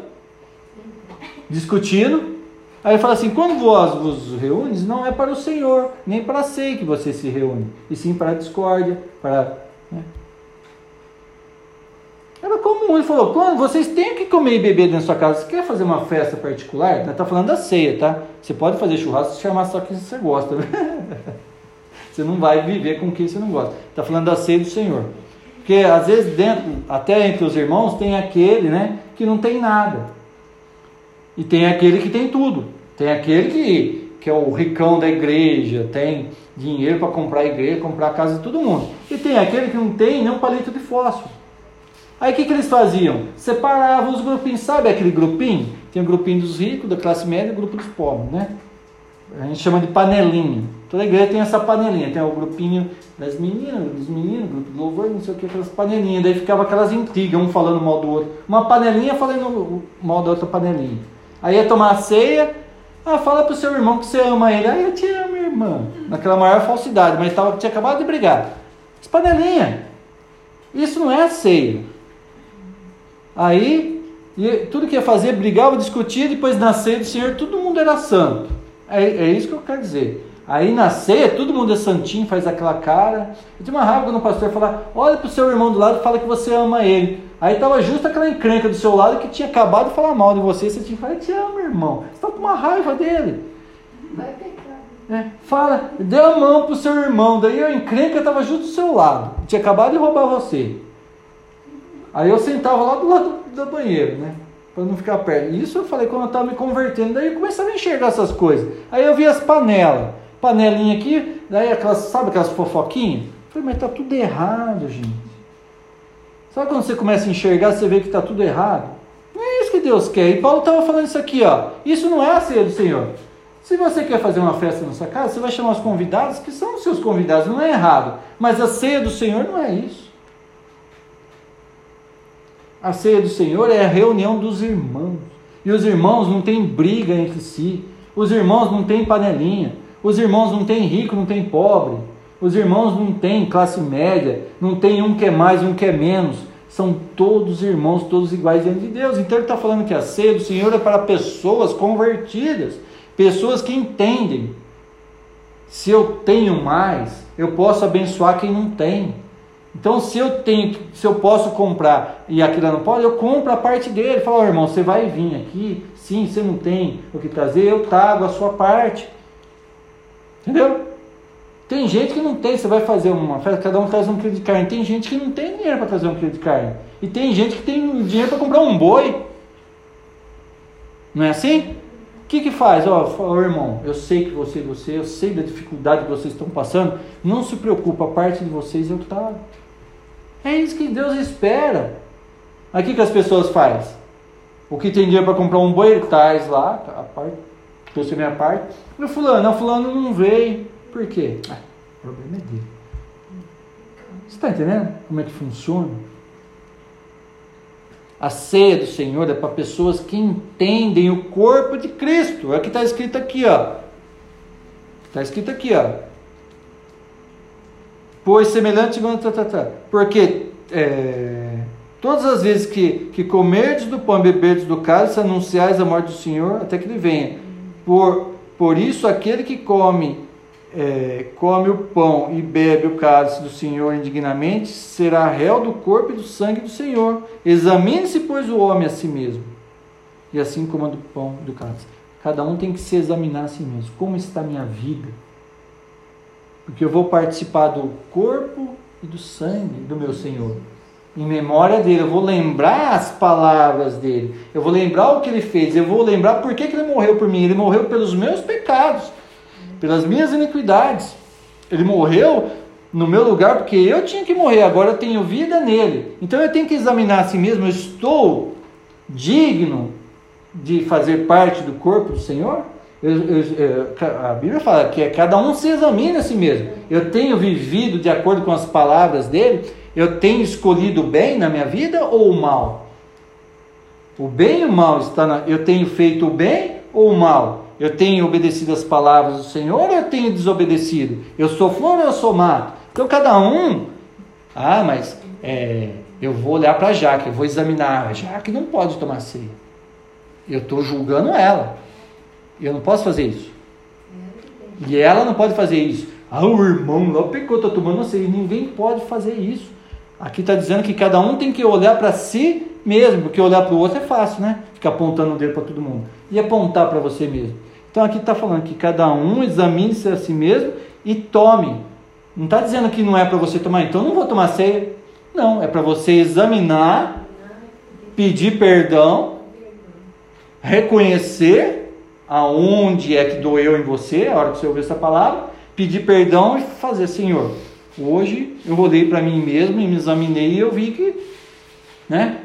discutindo. Aí fala assim: quando vós vos reúnes, não é para o Senhor, nem para ceia que você se reúne, e sim para a discórdia, para. Né? Era comum, ele falou: quando vocês têm que comer e beber dentro da sua casa, você quer fazer uma festa particular? Está falando da ceia, tá? Você pode fazer churrasco se chamar só quem você gosta. [LAUGHS] você não vai viver com quem você não gosta. Está falando da ceia do Senhor. Porque às vezes dentro, até entre os irmãos, tem aquele né, que não tem nada. E tem aquele que tem tudo. Tem aquele que, que é o ricão da igreja, tem dinheiro para comprar a igreja, comprar a casa de todo mundo. E tem aquele que não tem nem um palito de fósforo. Aí o que, que eles faziam? Separavam os grupinhos, sabe aquele grupinho? Tem o grupinho dos ricos, da classe média e o grupo dos pobres, né? A gente chama de panelinha. Toda igreja tem essa panelinha. Tem o grupinho das meninas, dos meninos, grupo louvor, não sei o que, aquelas panelinhas. Daí ficava aquelas intrigas, um falando mal do outro. Uma panelinha falando mal da outra panelinha. Aí ia tomar a ceia. Ah, fala pro seu irmão que você ama ele. Ah, eu te amo, irmã. Naquela maior falsidade, mas tava, tinha acabado de brigar. As panelinhas. Isso não é ceia. Aí, tudo que ia fazer, brigava, discutia, depois na ceia do Senhor, todo mundo era santo. É, é isso que eu quero dizer. Aí na ceia, todo mundo é santinho, faz aquela cara. Eu tinha uma raiva quando o pastor falar, olha para o seu irmão do lado e fala que você ama ele. Aí estava justo aquela encrenca do seu lado que tinha acabado de falar mal de você. Você tinha que falar, te amo, irmão. Você está com uma raiva dele. Vai pecar. É, fala, dê a mão pro seu irmão. Daí a encrenca estava justo do seu lado. Tinha acabado de roubar você. Aí eu sentava lá do lado do banheiro, né? Para não ficar perto. Isso eu falei quando eu estava me convertendo. Daí eu começava a enxergar essas coisas. Aí eu vi as panelas panelinha aqui, daí aquelas, sabe aquelas fofoquinhas? falei, mas tá tudo errado, gente. Sabe quando você começa a enxergar, você vê que está tudo errado? Não é isso que Deus quer. E Paulo estava falando isso aqui, ó. Isso não é a ceia do Senhor. Se você quer fazer uma festa na sua casa, você vai chamar os convidados, que são os seus convidados, não é errado. Mas a ceia do Senhor não é isso. A ceia do Senhor é a reunião dos irmãos. E os irmãos não têm briga entre si. Os irmãos não têm panelinha. Os irmãos não tem rico, não tem pobre. Os irmãos não têm classe média, não tem um que é mais, um que é menos. São todos irmãos, todos iguais diante de Deus. Então ele está falando que a ceia do Senhor é para pessoas convertidas, pessoas que entendem. Se eu tenho mais, eu posso abençoar quem não tem. Então, se eu tenho, se eu posso comprar e aquilo não pode, eu compro a parte dele. Fala, oh, irmão, você vai vir aqui? Sim, você não tem o que trazer, eu trago a sua parte. Entendeu? Tem gente que não tem, você vai fazer uma festa, cada um traz um quilo de carne. Tem gente que não tem dinheiro para trazer um quilo de carne. E tem gente que tem dinheiro para comprar um boi. Não é assim? O que que faz? Ó, oh, irmão, eu sei que você, você, eu sei da dificuldade que vocês estão passando. Não se preocupa, a parte de vocês eu trago. É isso que Deus espera. Aqui que as pessoas fazem. O que tem dinheiro para comprar um boi, ele traz lá, a parte trouxe minha parte. O fulano, não, fulano não veio. Por quê? Ah, o problema é dele. Você está entendendo como é que funciona? A ceia do Senhor é para pessoas que entendem o corpo de Cristo. É o que está escrito aqui, ó. Está escrito aqui, ó. Pois semelhante. Tá, tá, tá. Porque é, todas as vezes que, que comerdes do pão e beberdes do cálice, anunciais a morte do Senhor até que ele venha. Por, por isso, aquele que come, é, come o pão e bebe o cálice do Senhor indignamente, será réu do corpo e do sangue do Senhor. Examine-se, pois, o homem a si mesmo, e assim coma do pão e do cálice. Cada um tem que se examinar a si mesmo. Como está a minha vida? Porque eu vou participar do corpo e do sangue do meu Senhor em memória dele, eu vou lembrar as palavras dele, eu vou lembrar o que ele fez, eu vou lembrar por que, que ele morreu por mim. Ele morreu pelos meus pecados, pelas minhas iniquidades. Ele morreu no meu lugar porque eu tinha que morrer, agora eu tenho vida nele. Então eu tenho que examinar a si mesmo: eu estou digno de fazer parte do corpo do Senhor? Eu, eu, a Bíblia fala que é cada um se examina a si mesmo. Eu tenho vivido de acordo com as palavras dele eu tenho escolhido o bem na minha vida ou o mal? O bem e o mal está na... Eu tenho feito o bem ou o mal? Eu tenho obedecido as palavras do Senhor ou eu tenho desobedecido? Eu sou flor ou eu sou mato? Então cada um. Ah, mas é, eu vou olhar para a Jaque, eu vou examinar. A Jaque não pode tomar ceia. Eu estou julgando ela. Eu não posso fazer isso. E ela não pode fazer isso. Ah, o irmão lá pecou, está tomando ceia. Ninguém pode fazer isso. Aqui está dizendo que cada um tem que olhar para si mesmo, porque olhar para o outro é fácil, né? Ficar apontando o dedo para todo mundo. E apontar para você mesmo. Então aqui está falando que cada um examine-se a si mesmo e tome. Não está dizendo que não é para você tomar, então não vou tomar ceia. Não, é para você examinar, pedir perdão, reconhecer aonde é que doeu em você, a hora que você ouviu essa palavra, pedir perdão e fazer, Senhor, Hoje eu olhei para mim mesmo e me examinei e eu vi que, né?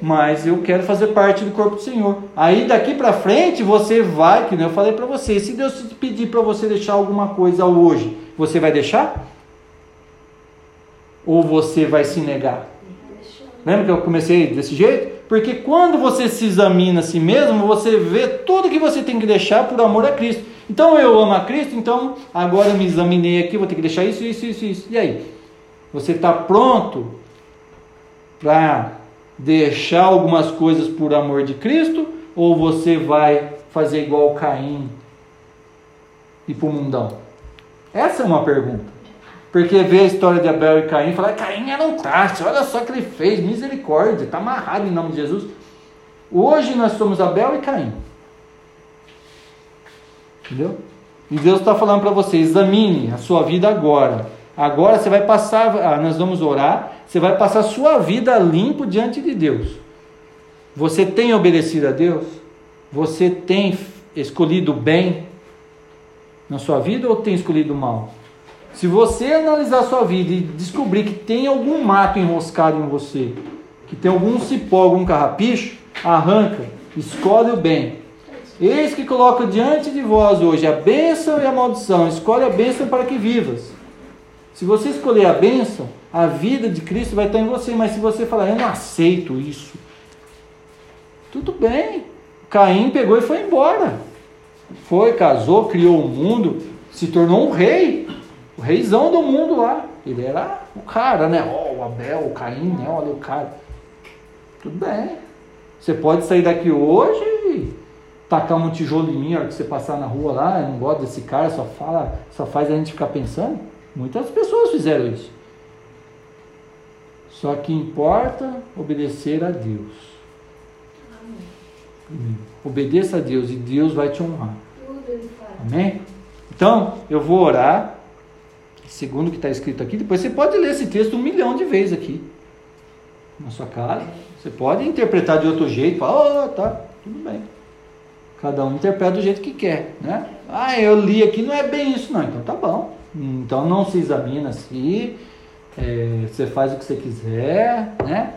Mas eu quero fazer parte do corpo do Senhor. Aí daqui para frente você vai, que eu falei para você, se Deus te pedir para você deixar alguma coisa hoje, você vai deixar? Ou você vai se negar? Lembra que eu comecei desse jeito? Porque quando você se examina a si mesmo, você vê tudo que você tem que deixar por amor a Cristo. Então eu amo a Cristo, então agora eu me examinei aqui, vou ter que deixar isso, isso, isso, isso. E aí? Você está pronto para deixar algumas coisas por amor de Cristo? Ou você vai fazer igual Caim e para o mundão? Essa é uma pergunta. Porque vê a história de Abel e Caim e fala: Caim era um traste, olha só o que ele fez, misericórdia, está amarrado em nome de Jesus. Hoje nós somos Abel e Caim. Entendeu? E Deus está falando para você: examine a sua vida agora. Agora você vai passar, ah, nós vamos orar, você vai passar a sua vida limpo diante de Deus. Você tem obedecido a Deus? Você tem escolhido bem na sua vida ou tem escolhido mal? Se você analisar sua vida e descobrir que tem algum mato enroscado em você, que tem algum cipó, algum carrapicho, arranca, escolhe o bem. Eis que coloca diante de vós hoje a bênção e a maldição. Escolhe a bênção para que vivas. Se você escolher a bênção, a vida de Cristo vai estar em você. Mas se você falar, eu não aceito isso, tudo bem. Caim pegou e foi embora. Foi, casou, criou o mundo, se tornou um rei. O reizão do mundo lá. Ele era o cara, né? Oh, o Abel, o Caim, né? Olha o cara. Tudo bem. Você pode sair daqui hoje e tacar um tijolo em mim na hora que você passar na rua lá, eu não gosto desse cara, só fala, só faz a gente ficar pensando. Muitas pessoas fizeram isso. Só que importa obedecer a Deus. Amém. Obedeça a Deus e Deus vai te honrar. Amém? Então, eu vou orar, segundo o que está escrito aqui. Depois você pode ler esse texto um milhão de vezes aqui, na sua casa. Você pode interpretar de outro jeito, falar, oh, tá, tudo bem. Cada um interpreta do jeito que quer, né? Ah, eu li aqui, não é bem isso, não. Então tá bom. Então não se examina assim. É, você faz o que você quiser, né?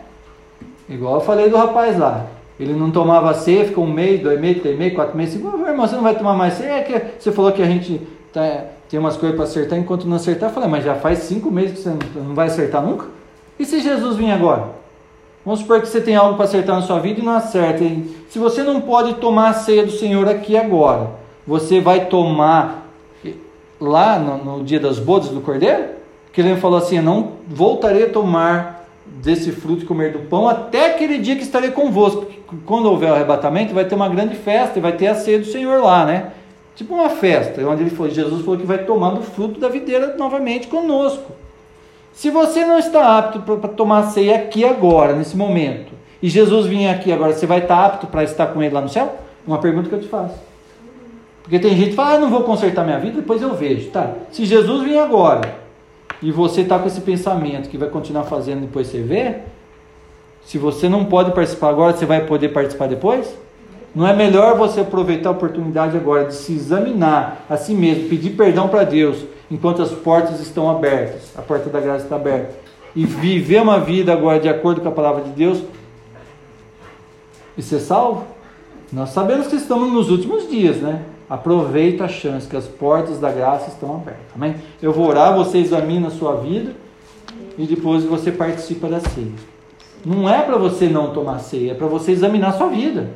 Igual eu falei do rapaz lá. Ele não tomava ceia, ficou um mês, dois meses, três meses, quatro meses. Cinco, irmão, você não vai tomar mais ceia? É que você falou que a gente tá, tem umas coisas para acertar, enquanto não acertar, eu falei, mas já faz cinco meses que você não, vai acertar nunca? E se Jesus vir agora? Vamos supor que você tem algo para acertar na sua vida e não acerta. Se você não pode tomar a ceia do Senhor aqui agora, você vai tomar lá no, no dia das bodas do cordeiro? Que ele falou assim: não voltarei a tomar desse fruto e comer do pão até aquele dia que estarei convosco. Quando houver o arrebatamento, vai ter uma grande festa e vai ter a ceia do Senhor lá, né? Tipo uma festa, onde ele falou, Jesus falou que vai tomar do fruto da videira novamente conosco. Se você não está apto para tomar ceia aqui agora, nesse momento, e Jesus vir aqui agora, você vai estar apto para estar com ele lá no céu? Uma pergunta que eu te faço. Porque tem gente que fala, ah, não vou consertar minha vida, depois eu vejo. Tá, se Jesus vir agora, e você está com esse pensamento que vai continuar fazendo depois você vê, se você não pode participar agora, você vai poder participar depois? Não é melhor você aproveitar a oportunidade agora de se examinar a si mesmo, pedir perdão para Deus, enquanto as portas estão abertas, a porta da graça está aberta, e viver uma vida agora de acordo com a palavra de Deus e ser salvo? Nós sabemos que estamos nos últimos dias, né? Aproveita a chance que as portas da graça estão abertas. Amém? Eu vou orar, você examina a sua vida e depois você participa da ceia. Não é para você não tomar ceia, é para você examinar a sua vida.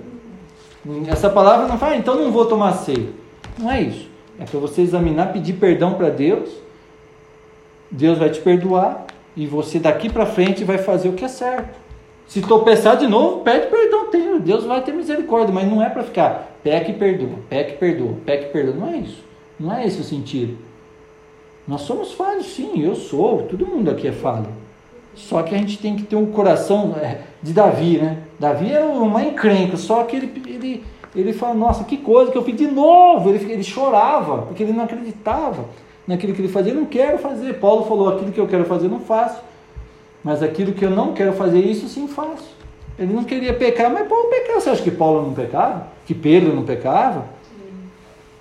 Essa palavra não fala, ah, então não vou tomar ceia. Não é isso. É para você examinar, pedir perdão para Deus. Deus vai te perdoar e você daqui para frente vai fazer o que é certo. Se tropeçar de novo, pede perdão, tem, Deus vai ter misericórdia, mas não é para ficar peque e perdoa, peque e perdoa, peque e perdoa. Não é isso. Não é esse o sentido. Nós somos falhos, sim, eu sou, todo mundo aqui é falho. Só que a gente tem que ter um coração é, de Davi, né? Davi era uma encrenca, só que ele, ele ele fala, nossa, que coisa que eu fiz de novo. Ele, ele chorava, porque ele não acreditava naquilo que ele fazia. Eu não quero fazer. Paulo falou, aquilo que eu quero fazer, não faço. Mas aquilo que eu não quero fazer, isso sim faço. Ele não queria pecar, mas Paulo pecava. Você acha que Paulo não pecava? Que Pedro não pecava?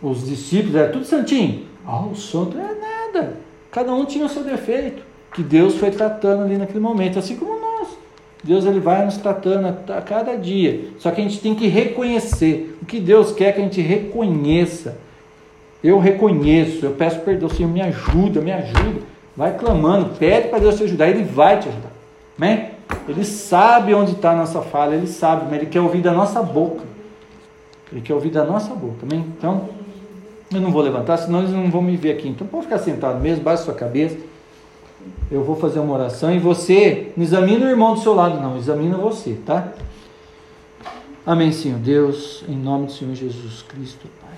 Os discípulos eram tudo santinho. Ah, o santo é nada. Cada um tinha o seu defeito. Que Deus foi tratando ali naquele momento. Assim como Deus ele vai nos tratando a, cada dia. Só que a gente tem que reconhecer. O que Deus quer que a gente reconheça. Eu reconheço, eu peço perdão, Senhor, me ajuda, me ajuda. Vai clamando, pede para Deus te ajudar, Ele vai te ajudar. Amém? Ele sabe onde está a nossa falha, Ele sabe, mas Ele quer ouvir da nossa boca. Ele quer ouvir da nossa boca, amém? Então, eu não vou levantar, senão eles não vão me ver aqui. Então, pode ficar sentado mesmo, baixa sua cabeça. Eu vou fazer uma oração e você não examina o irmão do seu lado, não, examina você, tá? Amém, Senhor Deus, em nome do Senhor Jesus Cristo, Pai.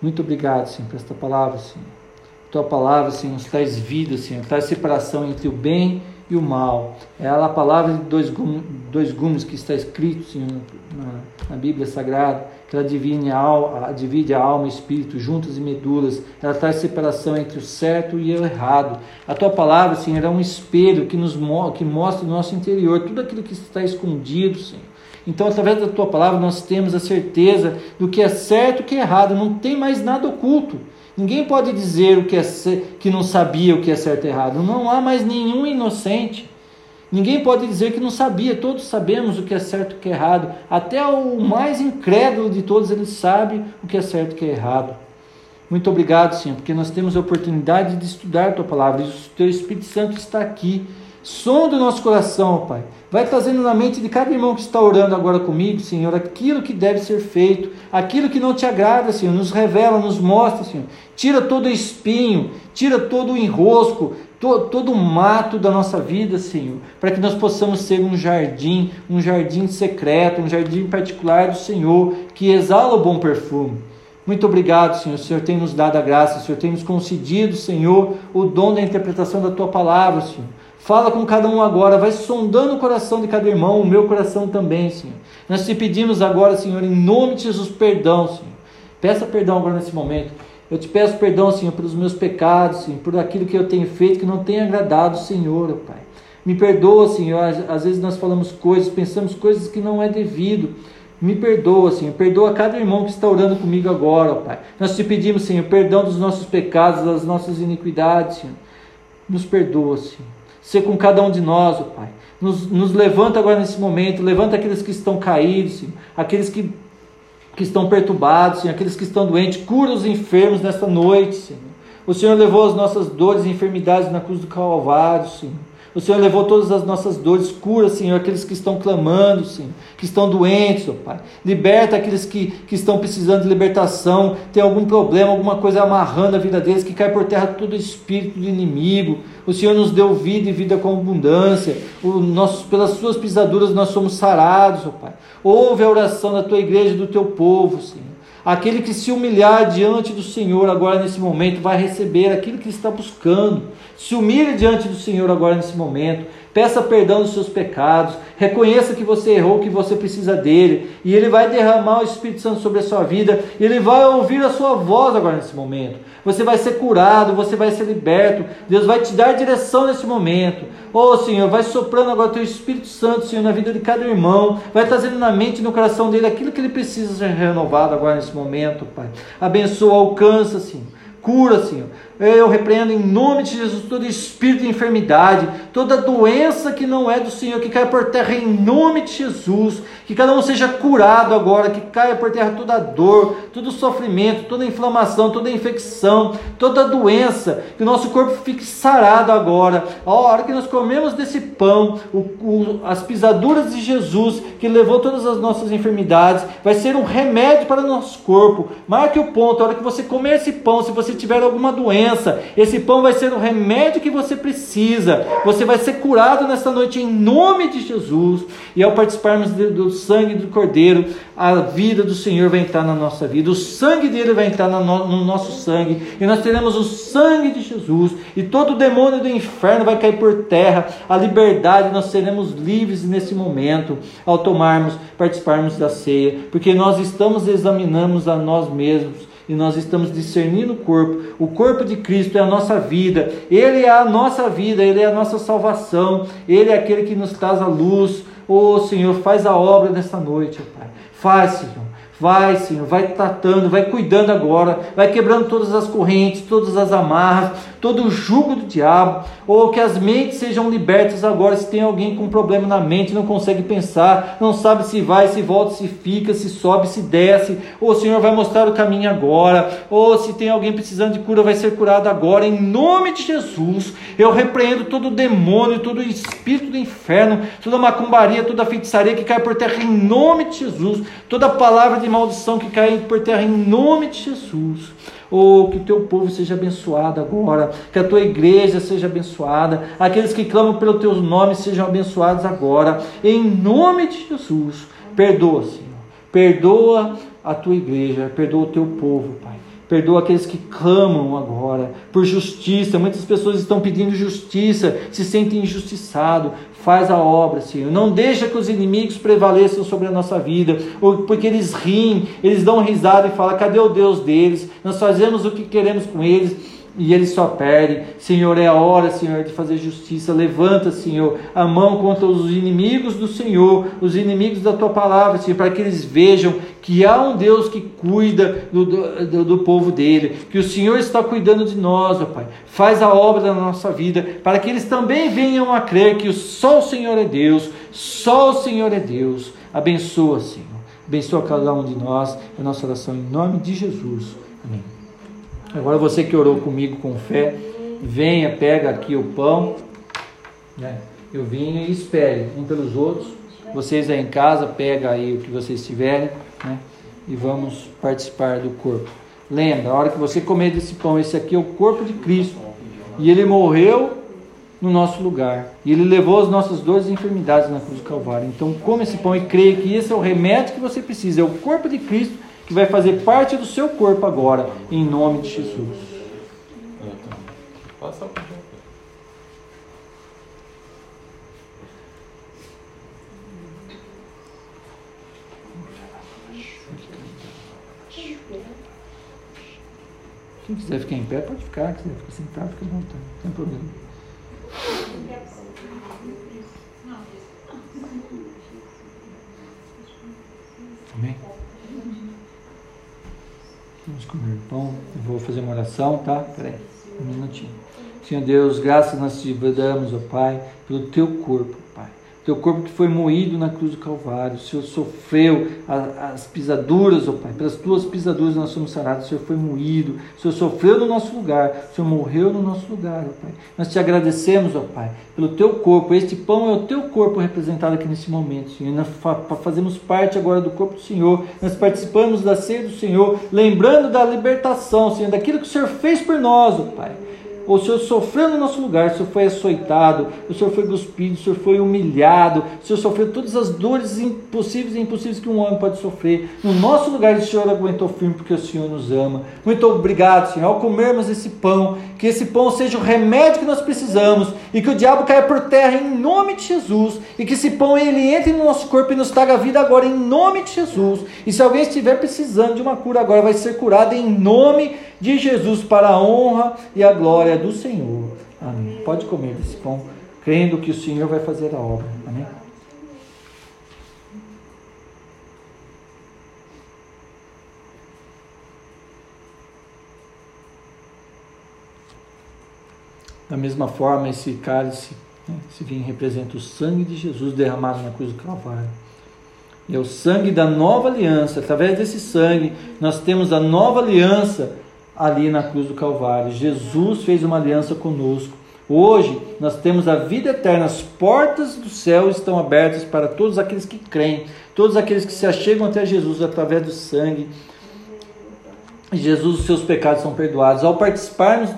Muito obrigado, Senhor, por esta palavra, Senhor. Tua palavra, Senhor, nos traz vida, Senhor, traz separação entre o bem e o mal. É a palavra de dois gumes, dois gumes que está escrito, Senhor, na, na Bíblia Sagrada ela divide a, alma, divide a alma e espírito, juntas e medulas, ela traz separação entre o certo e o errado. A tua palavra, Senhor, é um espelho que nos que mostra o nosso interior, tudo aquilo que está escondido, Senhor. Então, através da tua palavra, nós temos a certeza do que é certo e o que é errado, não tem mais nada oculto. Ninguém pode dizer o que, é, que não sabia o que é certo e errado. Não há mais nenhum inocente. Ninguém pode dizer que não sabia, todos sabemos o que é certo e o que é errado. Até o mais incrédulo de todos, ele sabe o que é certo e o que é errado. Muito obrigado, Senhor, porque nós temos a oportunidade de estudar a Tua palavra e o Teu Espírito Santo está aqui. Sonda o nosso coração, Pai. Vai trazendo na mente de cada irmão que está orando agora comigo, Senhor, aquilo que deve ser feito, aquilo que não te agrada, Senhor. Nos revela, nos mostra, Senhor. Tira todo o espinho, tira todo o enrosco, todo, o mato da nossa vida, Senhor, para que nós possamos ser um jardim, um jardim secreto, um jardim particular do Senhor, que exala o bom perfume. Muito obrigado, Senhor. O Senhor tem nos dado a graça, o Senhor tem nos concedido, Senhor, o dom da interpretação da tua palavra, Senhor. Fala com cada um agora, vai sondando o coração de cada irmão, o meu coração também, Senhor. Nós te pedimos agora, Senhor, em nome de Jesus, perdão, Senhor. Peça perdão agora nesse momento. Eu te peço perdão, Senhor, pelos meus pecados, Senhor, por aquilo que eu tenho feito que não tem agradado o Senhor, ó Pai. Me perdoa, Senhor, às vezes nós falamos coisas, pensamos coisas que não é devido. Me perdoa, Senhor. Perdoa cada irmão que está orando comigo agora, ó Pai. Nós te pedimos, Senhor, perdão dos nossos pecados, das nossas iniquidades, Senhor. Nos perdoa, Senhor. Ser com cada um de nós, ó Pai. Nos, nos levanta agora nesse momento, levanta aqueles que estão caídos, Senhor. Aqueles que que estão perturbados, Senhor, aqueles que estão doentes, cura os enfermos nesta noite, Senhor. O Senhor levou as nossas dores e enfermidades na cruz do Calvário, Senhor. O Senhor levou todas as nossas dores, cura, Senhor, aqueles que estão clamando, Senhor, que estão doentes, ó Pai. Liberta aqueles que, que estão precisando de libertação, tem algum problema, alguma coisa amarrando a vida deles, que cai por terra todo espírito do inimigo. O Senhor nos deu vida e vida com abundância. O nosso, pelas suas pisaduras nós somos sarados, ó Pai. Ouve a oração da tua igreja e do teu povo, Senhor. Aquele que se humilhar diante do Senhor agora nesse momento vai receber aquilo que está buscando. Se humilhe diante do Senhor agora nesse momento. Peça perdão dos seus pecados. Reconheça que você errou, que você precisa dele. E ele vai derramar o Espírito Santo sobre a sua vida. E ele vai ouvir a sua voz agora nesse momento. Você vai ser curado, você vai ser liberto. Deus vai te dar direção nesse momento. Oh Senhor, vai soprando agora o teu Espírito Santo, Senhor, na vida de cada irmão. Vai trazendo na mente e no coração dele aquilo que ele precisa ser renovado agora nesse momento, Pai. Abençoa, alcança, Senhor. Cura, Senhor. Eu repreendo em nome de Jesus todo espírito de enfermidade, toda doença que não é do Senhor, que caia por terra em nome de Jesus. Que cada um seja curado agora, que caia por terra toda dor, todo sofrimento, toda inflamação, toda infecção, toda doença. Que o nosso corpo fique sarado agora. A hora que nós comemos desse pão, o, o, as pisaduras de Jesus, que levou todas as nossas enfermidades, vai ser um remédio para o nosso corpo. Marque o ponto, a hora que você comer esse pão, se você tiver alguma doença, esse pão vai ser o remédio que você precisa. Você vai ser curado nesta noite em nome de Jesus. E ao participarmos do sangue do Cordeiro, a vida do Senhor vai entrar na nossa vida. O sangue dele vai entrar no nosso sangue. E nós teremos o sangue de Jesus. E todo o demônio do inferno vai cair por terra. A liberdade, nós seremos livres nesse momento ao tomarmos, participarmos da ceia. Porque nós estamos examinando a nós mesmos e nós estamos discernindo o corpo. O corpo de Cristo é a nossa vida, Ele é a nossa vida, Ele é a nossa salvação, Ele é aquele que nos traz a luz. Oh Senhor, faz a obra nesta noite, Pai. Faz, Senhor. Vai, Senhor, vai tratando, vai cuidando agora, vai quebrando todas as correntes, todas as amarras, todo o jugo do diabo, ou que as mentes sejam libertas agora. Se tem alguém com problema na mente, não consegue pensar, não sabe se vai, se volta, se fica, se sobe, se desce, ou o Senhor vai mostrar o caminho agora, ou se tem alguém precisando de cura, vai ser curado agora, em nome de Jesus. Eu repreendo todo demônio, todo espírito do inferno, toda macumbaria, toda feitiçaria que cai por terra, em nome de Jesus, toda palavra de maldição que cai por terra, em nome de Jesus. Oh, que o teu povo seja abençoado agora, que a tua igreja seja abençoada, aqueles que clamam pelo teu nome sejam abençoados agora, em nome de Jesus. Perdoa, Senhor, perdoa a tua igreja, perdoa o teu povo, Pai. Perdoa aqueles que clamam agora por justiça. Muitas pessoas estão pedindo justiça, se sentem injustiçados. Faz a obra, Senhor. Não deixa que os inimigos prevaleçam sobre a nossa vida, porque eles riem, eles dão risada e falam: cadê o Deus deles? Nós fazemos o que queremos com eles e eles só perdem. Senhor, é a hora, Senhor, de fazer justiça. Levanta, Senhor, a mão contra os inimigos do Senhor, os inimigos da tua palavra, Senhor, para que eles vejam que há um Deus que cuida do, do, do povo dele, que o Senhor está cuidando de nós, ó Pai. Faz a obra da nossa vida, para que eles também venham a crer que só o Senhor é Deus, só o Senhor é Deus. Abençoa, Senhor. Abençoa cada um de nós. É a nossa oração em nome de Jesus. Amém. Agora você que orou comigo com fé, venha, pega aqui o pão, né? eu vinho e espere um pelos outros. Vocês aí em casa, pega aí o que vocês tiverem, né? E vamos participar do corpo. Lembra, a hora que você comer desse pão, esse aqui é o corpo de Cristo. E ele morreu no nosso lugar. E ele levou as nossas dores e enfermidades na cruz do Calvário. Então, come esse pão e creia que esse é o remédio que você precisa. É o corpo de Cristo que vai fazer parte do seu corpo agora, em nome de Jesus. Passa Quem quiser ficar em pé, pode ficar. Quem quiser ficar sentado, fica à vontade. Não tem problema. Amém? Vamos comer pão. Eu vou fazer uma oração, tá? Peraí, um minutinho. Senhor Deus, graças nós te damos, ó Pai, pelo teu corpo. Teu corpo que foi moído na cruz do Calvário. O Senhor sofreu as pisaduras, ó Pai. Pelas tuas pisaduras nós somos sarados. O Senhor foi moído. O Senhor sofreu no nosso lugar. O Senhor morreu no nosso lugar, ó Pai. Nós te agradecemos, ó Pai, pelo teu corpo. Este pão é o teu corpo representado aqui nesse momento, Senhor. Nós fazemos parte agora do corpo do Senhor. Nós participamos da ceia do Senhor, lembrando da libertação, Senhor, daquilo que o Senhor fez por nós, ó Pai. O Senhor sofreu no nosso lugar, o Senhor foi açoitado, o Senhor foi cuspido, o Senhor foi humilhado, o Senhor sofreu todas as dores impossíveis e impossíveis que um homem pode sofrer. No nosso lugar, o Senhor aguentou firme porque o Senhor nos ama. Muito obrigado, Senhor, ao comermos esse pão, que esse pão seja o remédio que nós precisamos e que o diabo caia por terra em nome de Jesus e que esse pão ele entre no nosso corpo e nos traga vida agora em nome de Jesus. E se alguém estiver precisando de uma cura agora, vai ser curado em nome de de Jesus para a honra e a glória do Senhor. Amém. Pode comer desse pão, crendo que o Senhor vai fazer a obra. Amém. Da mesma forma, esse cálice, né, esse vinho representa o sangue de Jesus derramado na cruz do Calvário. É o sangue da nova aliança. Através desse sangue, nós temos a nova aliança ali na cruz do Calvário. Jesus fez uma aliança conosco. Hoje nós temos a vida eterna, as portas do céu estão abertas para todos aqueles que creem, todos aqueles que se achegam até Jesus através do sangue. Jesus, os seus pecados são perdoados. Ao participarmos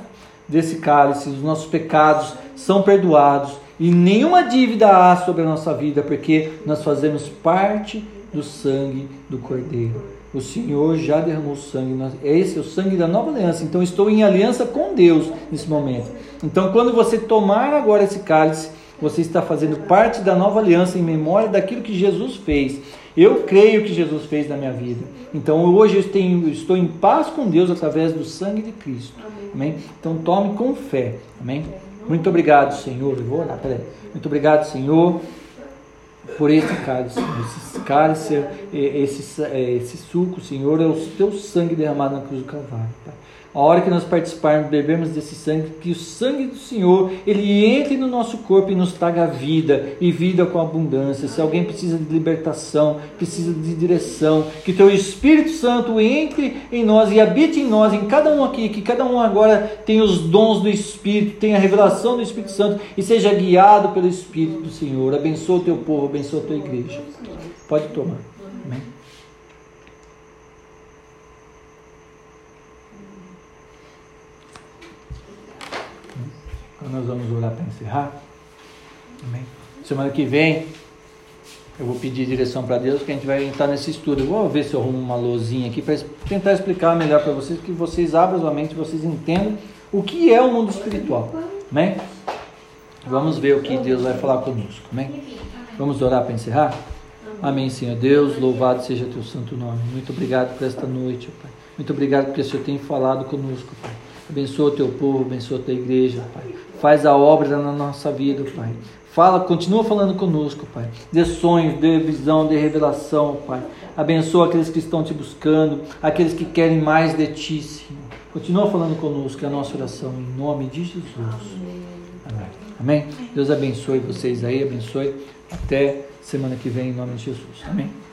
desse cálice, os nossos pecados são perdoados e nenhuma dívida há sobre a nossa vida, porque nós fazemos parte do sangue do Cordeiro. O Senhor já derramou sangue. Esse é o sangue da nova aliança. Então estou em aliança com Deus nesse momento. Então quando você tomar agora esse cálice, você está fazendo parte da nova aliança em memória daquilo que Jesus fez. Eu creio que Jesus fez na minha vida. Então hoje eu, tenho, estou em paz com Deus através do sangue de Cristo. Amém? Então tome com fé. Amém? Muito obrigado, Senhor. Vou peraí. Muito obrigado, Senhor por esse cálice, esse cálice, esse, esse suco, Senhor, é o teu sangue derramado na cruz do Calvário, Pai. A hora que nós participarmos, bebemos desse sangue, que o sangue do Senhor, ele entre no nosso corpo e nos traga vida, e vida com abundância. Se alguém precisa de libertação, precisa de direção, que teu Espírito Santo entre em nós e habite em nós, em cada um aqui, que cada um agora tenha os dons do Espírito, tenha a revelação do Espírito Santo e seja guiado pelo Espírito do Senhor. Abençoa o teu povo, abençoa a tua igreja. Pode tomar. Amém. Nós vamos orar para encerrar. Amém. Semana que vem eu vou pedir direção para Deus, que a gente vai entrar nesse estudo. Eu vou ver se eu arrumo uma lozinha aqui para tentar explicar melhor para vocês, que vocês abram sua mente, vocês entendam o que é o mundo espiritual. Amém? Vamos ver o que Deus vai falar conosco. Amém? Vamos orar para encerrar? Amém, Senhor Deus. Louvado seja teu santo nome. Muito obrigado por esta noite, Pai. Muito obrigado porque o Senhor tem falado conosco, Pai. Abençoa o teu povo, abençoa a tua igreja, Pai. Faz a obra na nossa vida, Pai. Fala, continua falando conosco, Pai. Dê sonhos, dê visão, dê revelação, Pai. Abençoa aqueles que estão te buscando, aqueles que querem mais de ti, Senhor. Continua falando conosco, é a nossa oração, em nome de Jesus. Amém. Amém? Deus abençoe vocês aí, abençoe. Até semana que vem, em nome de Jesus. Amém.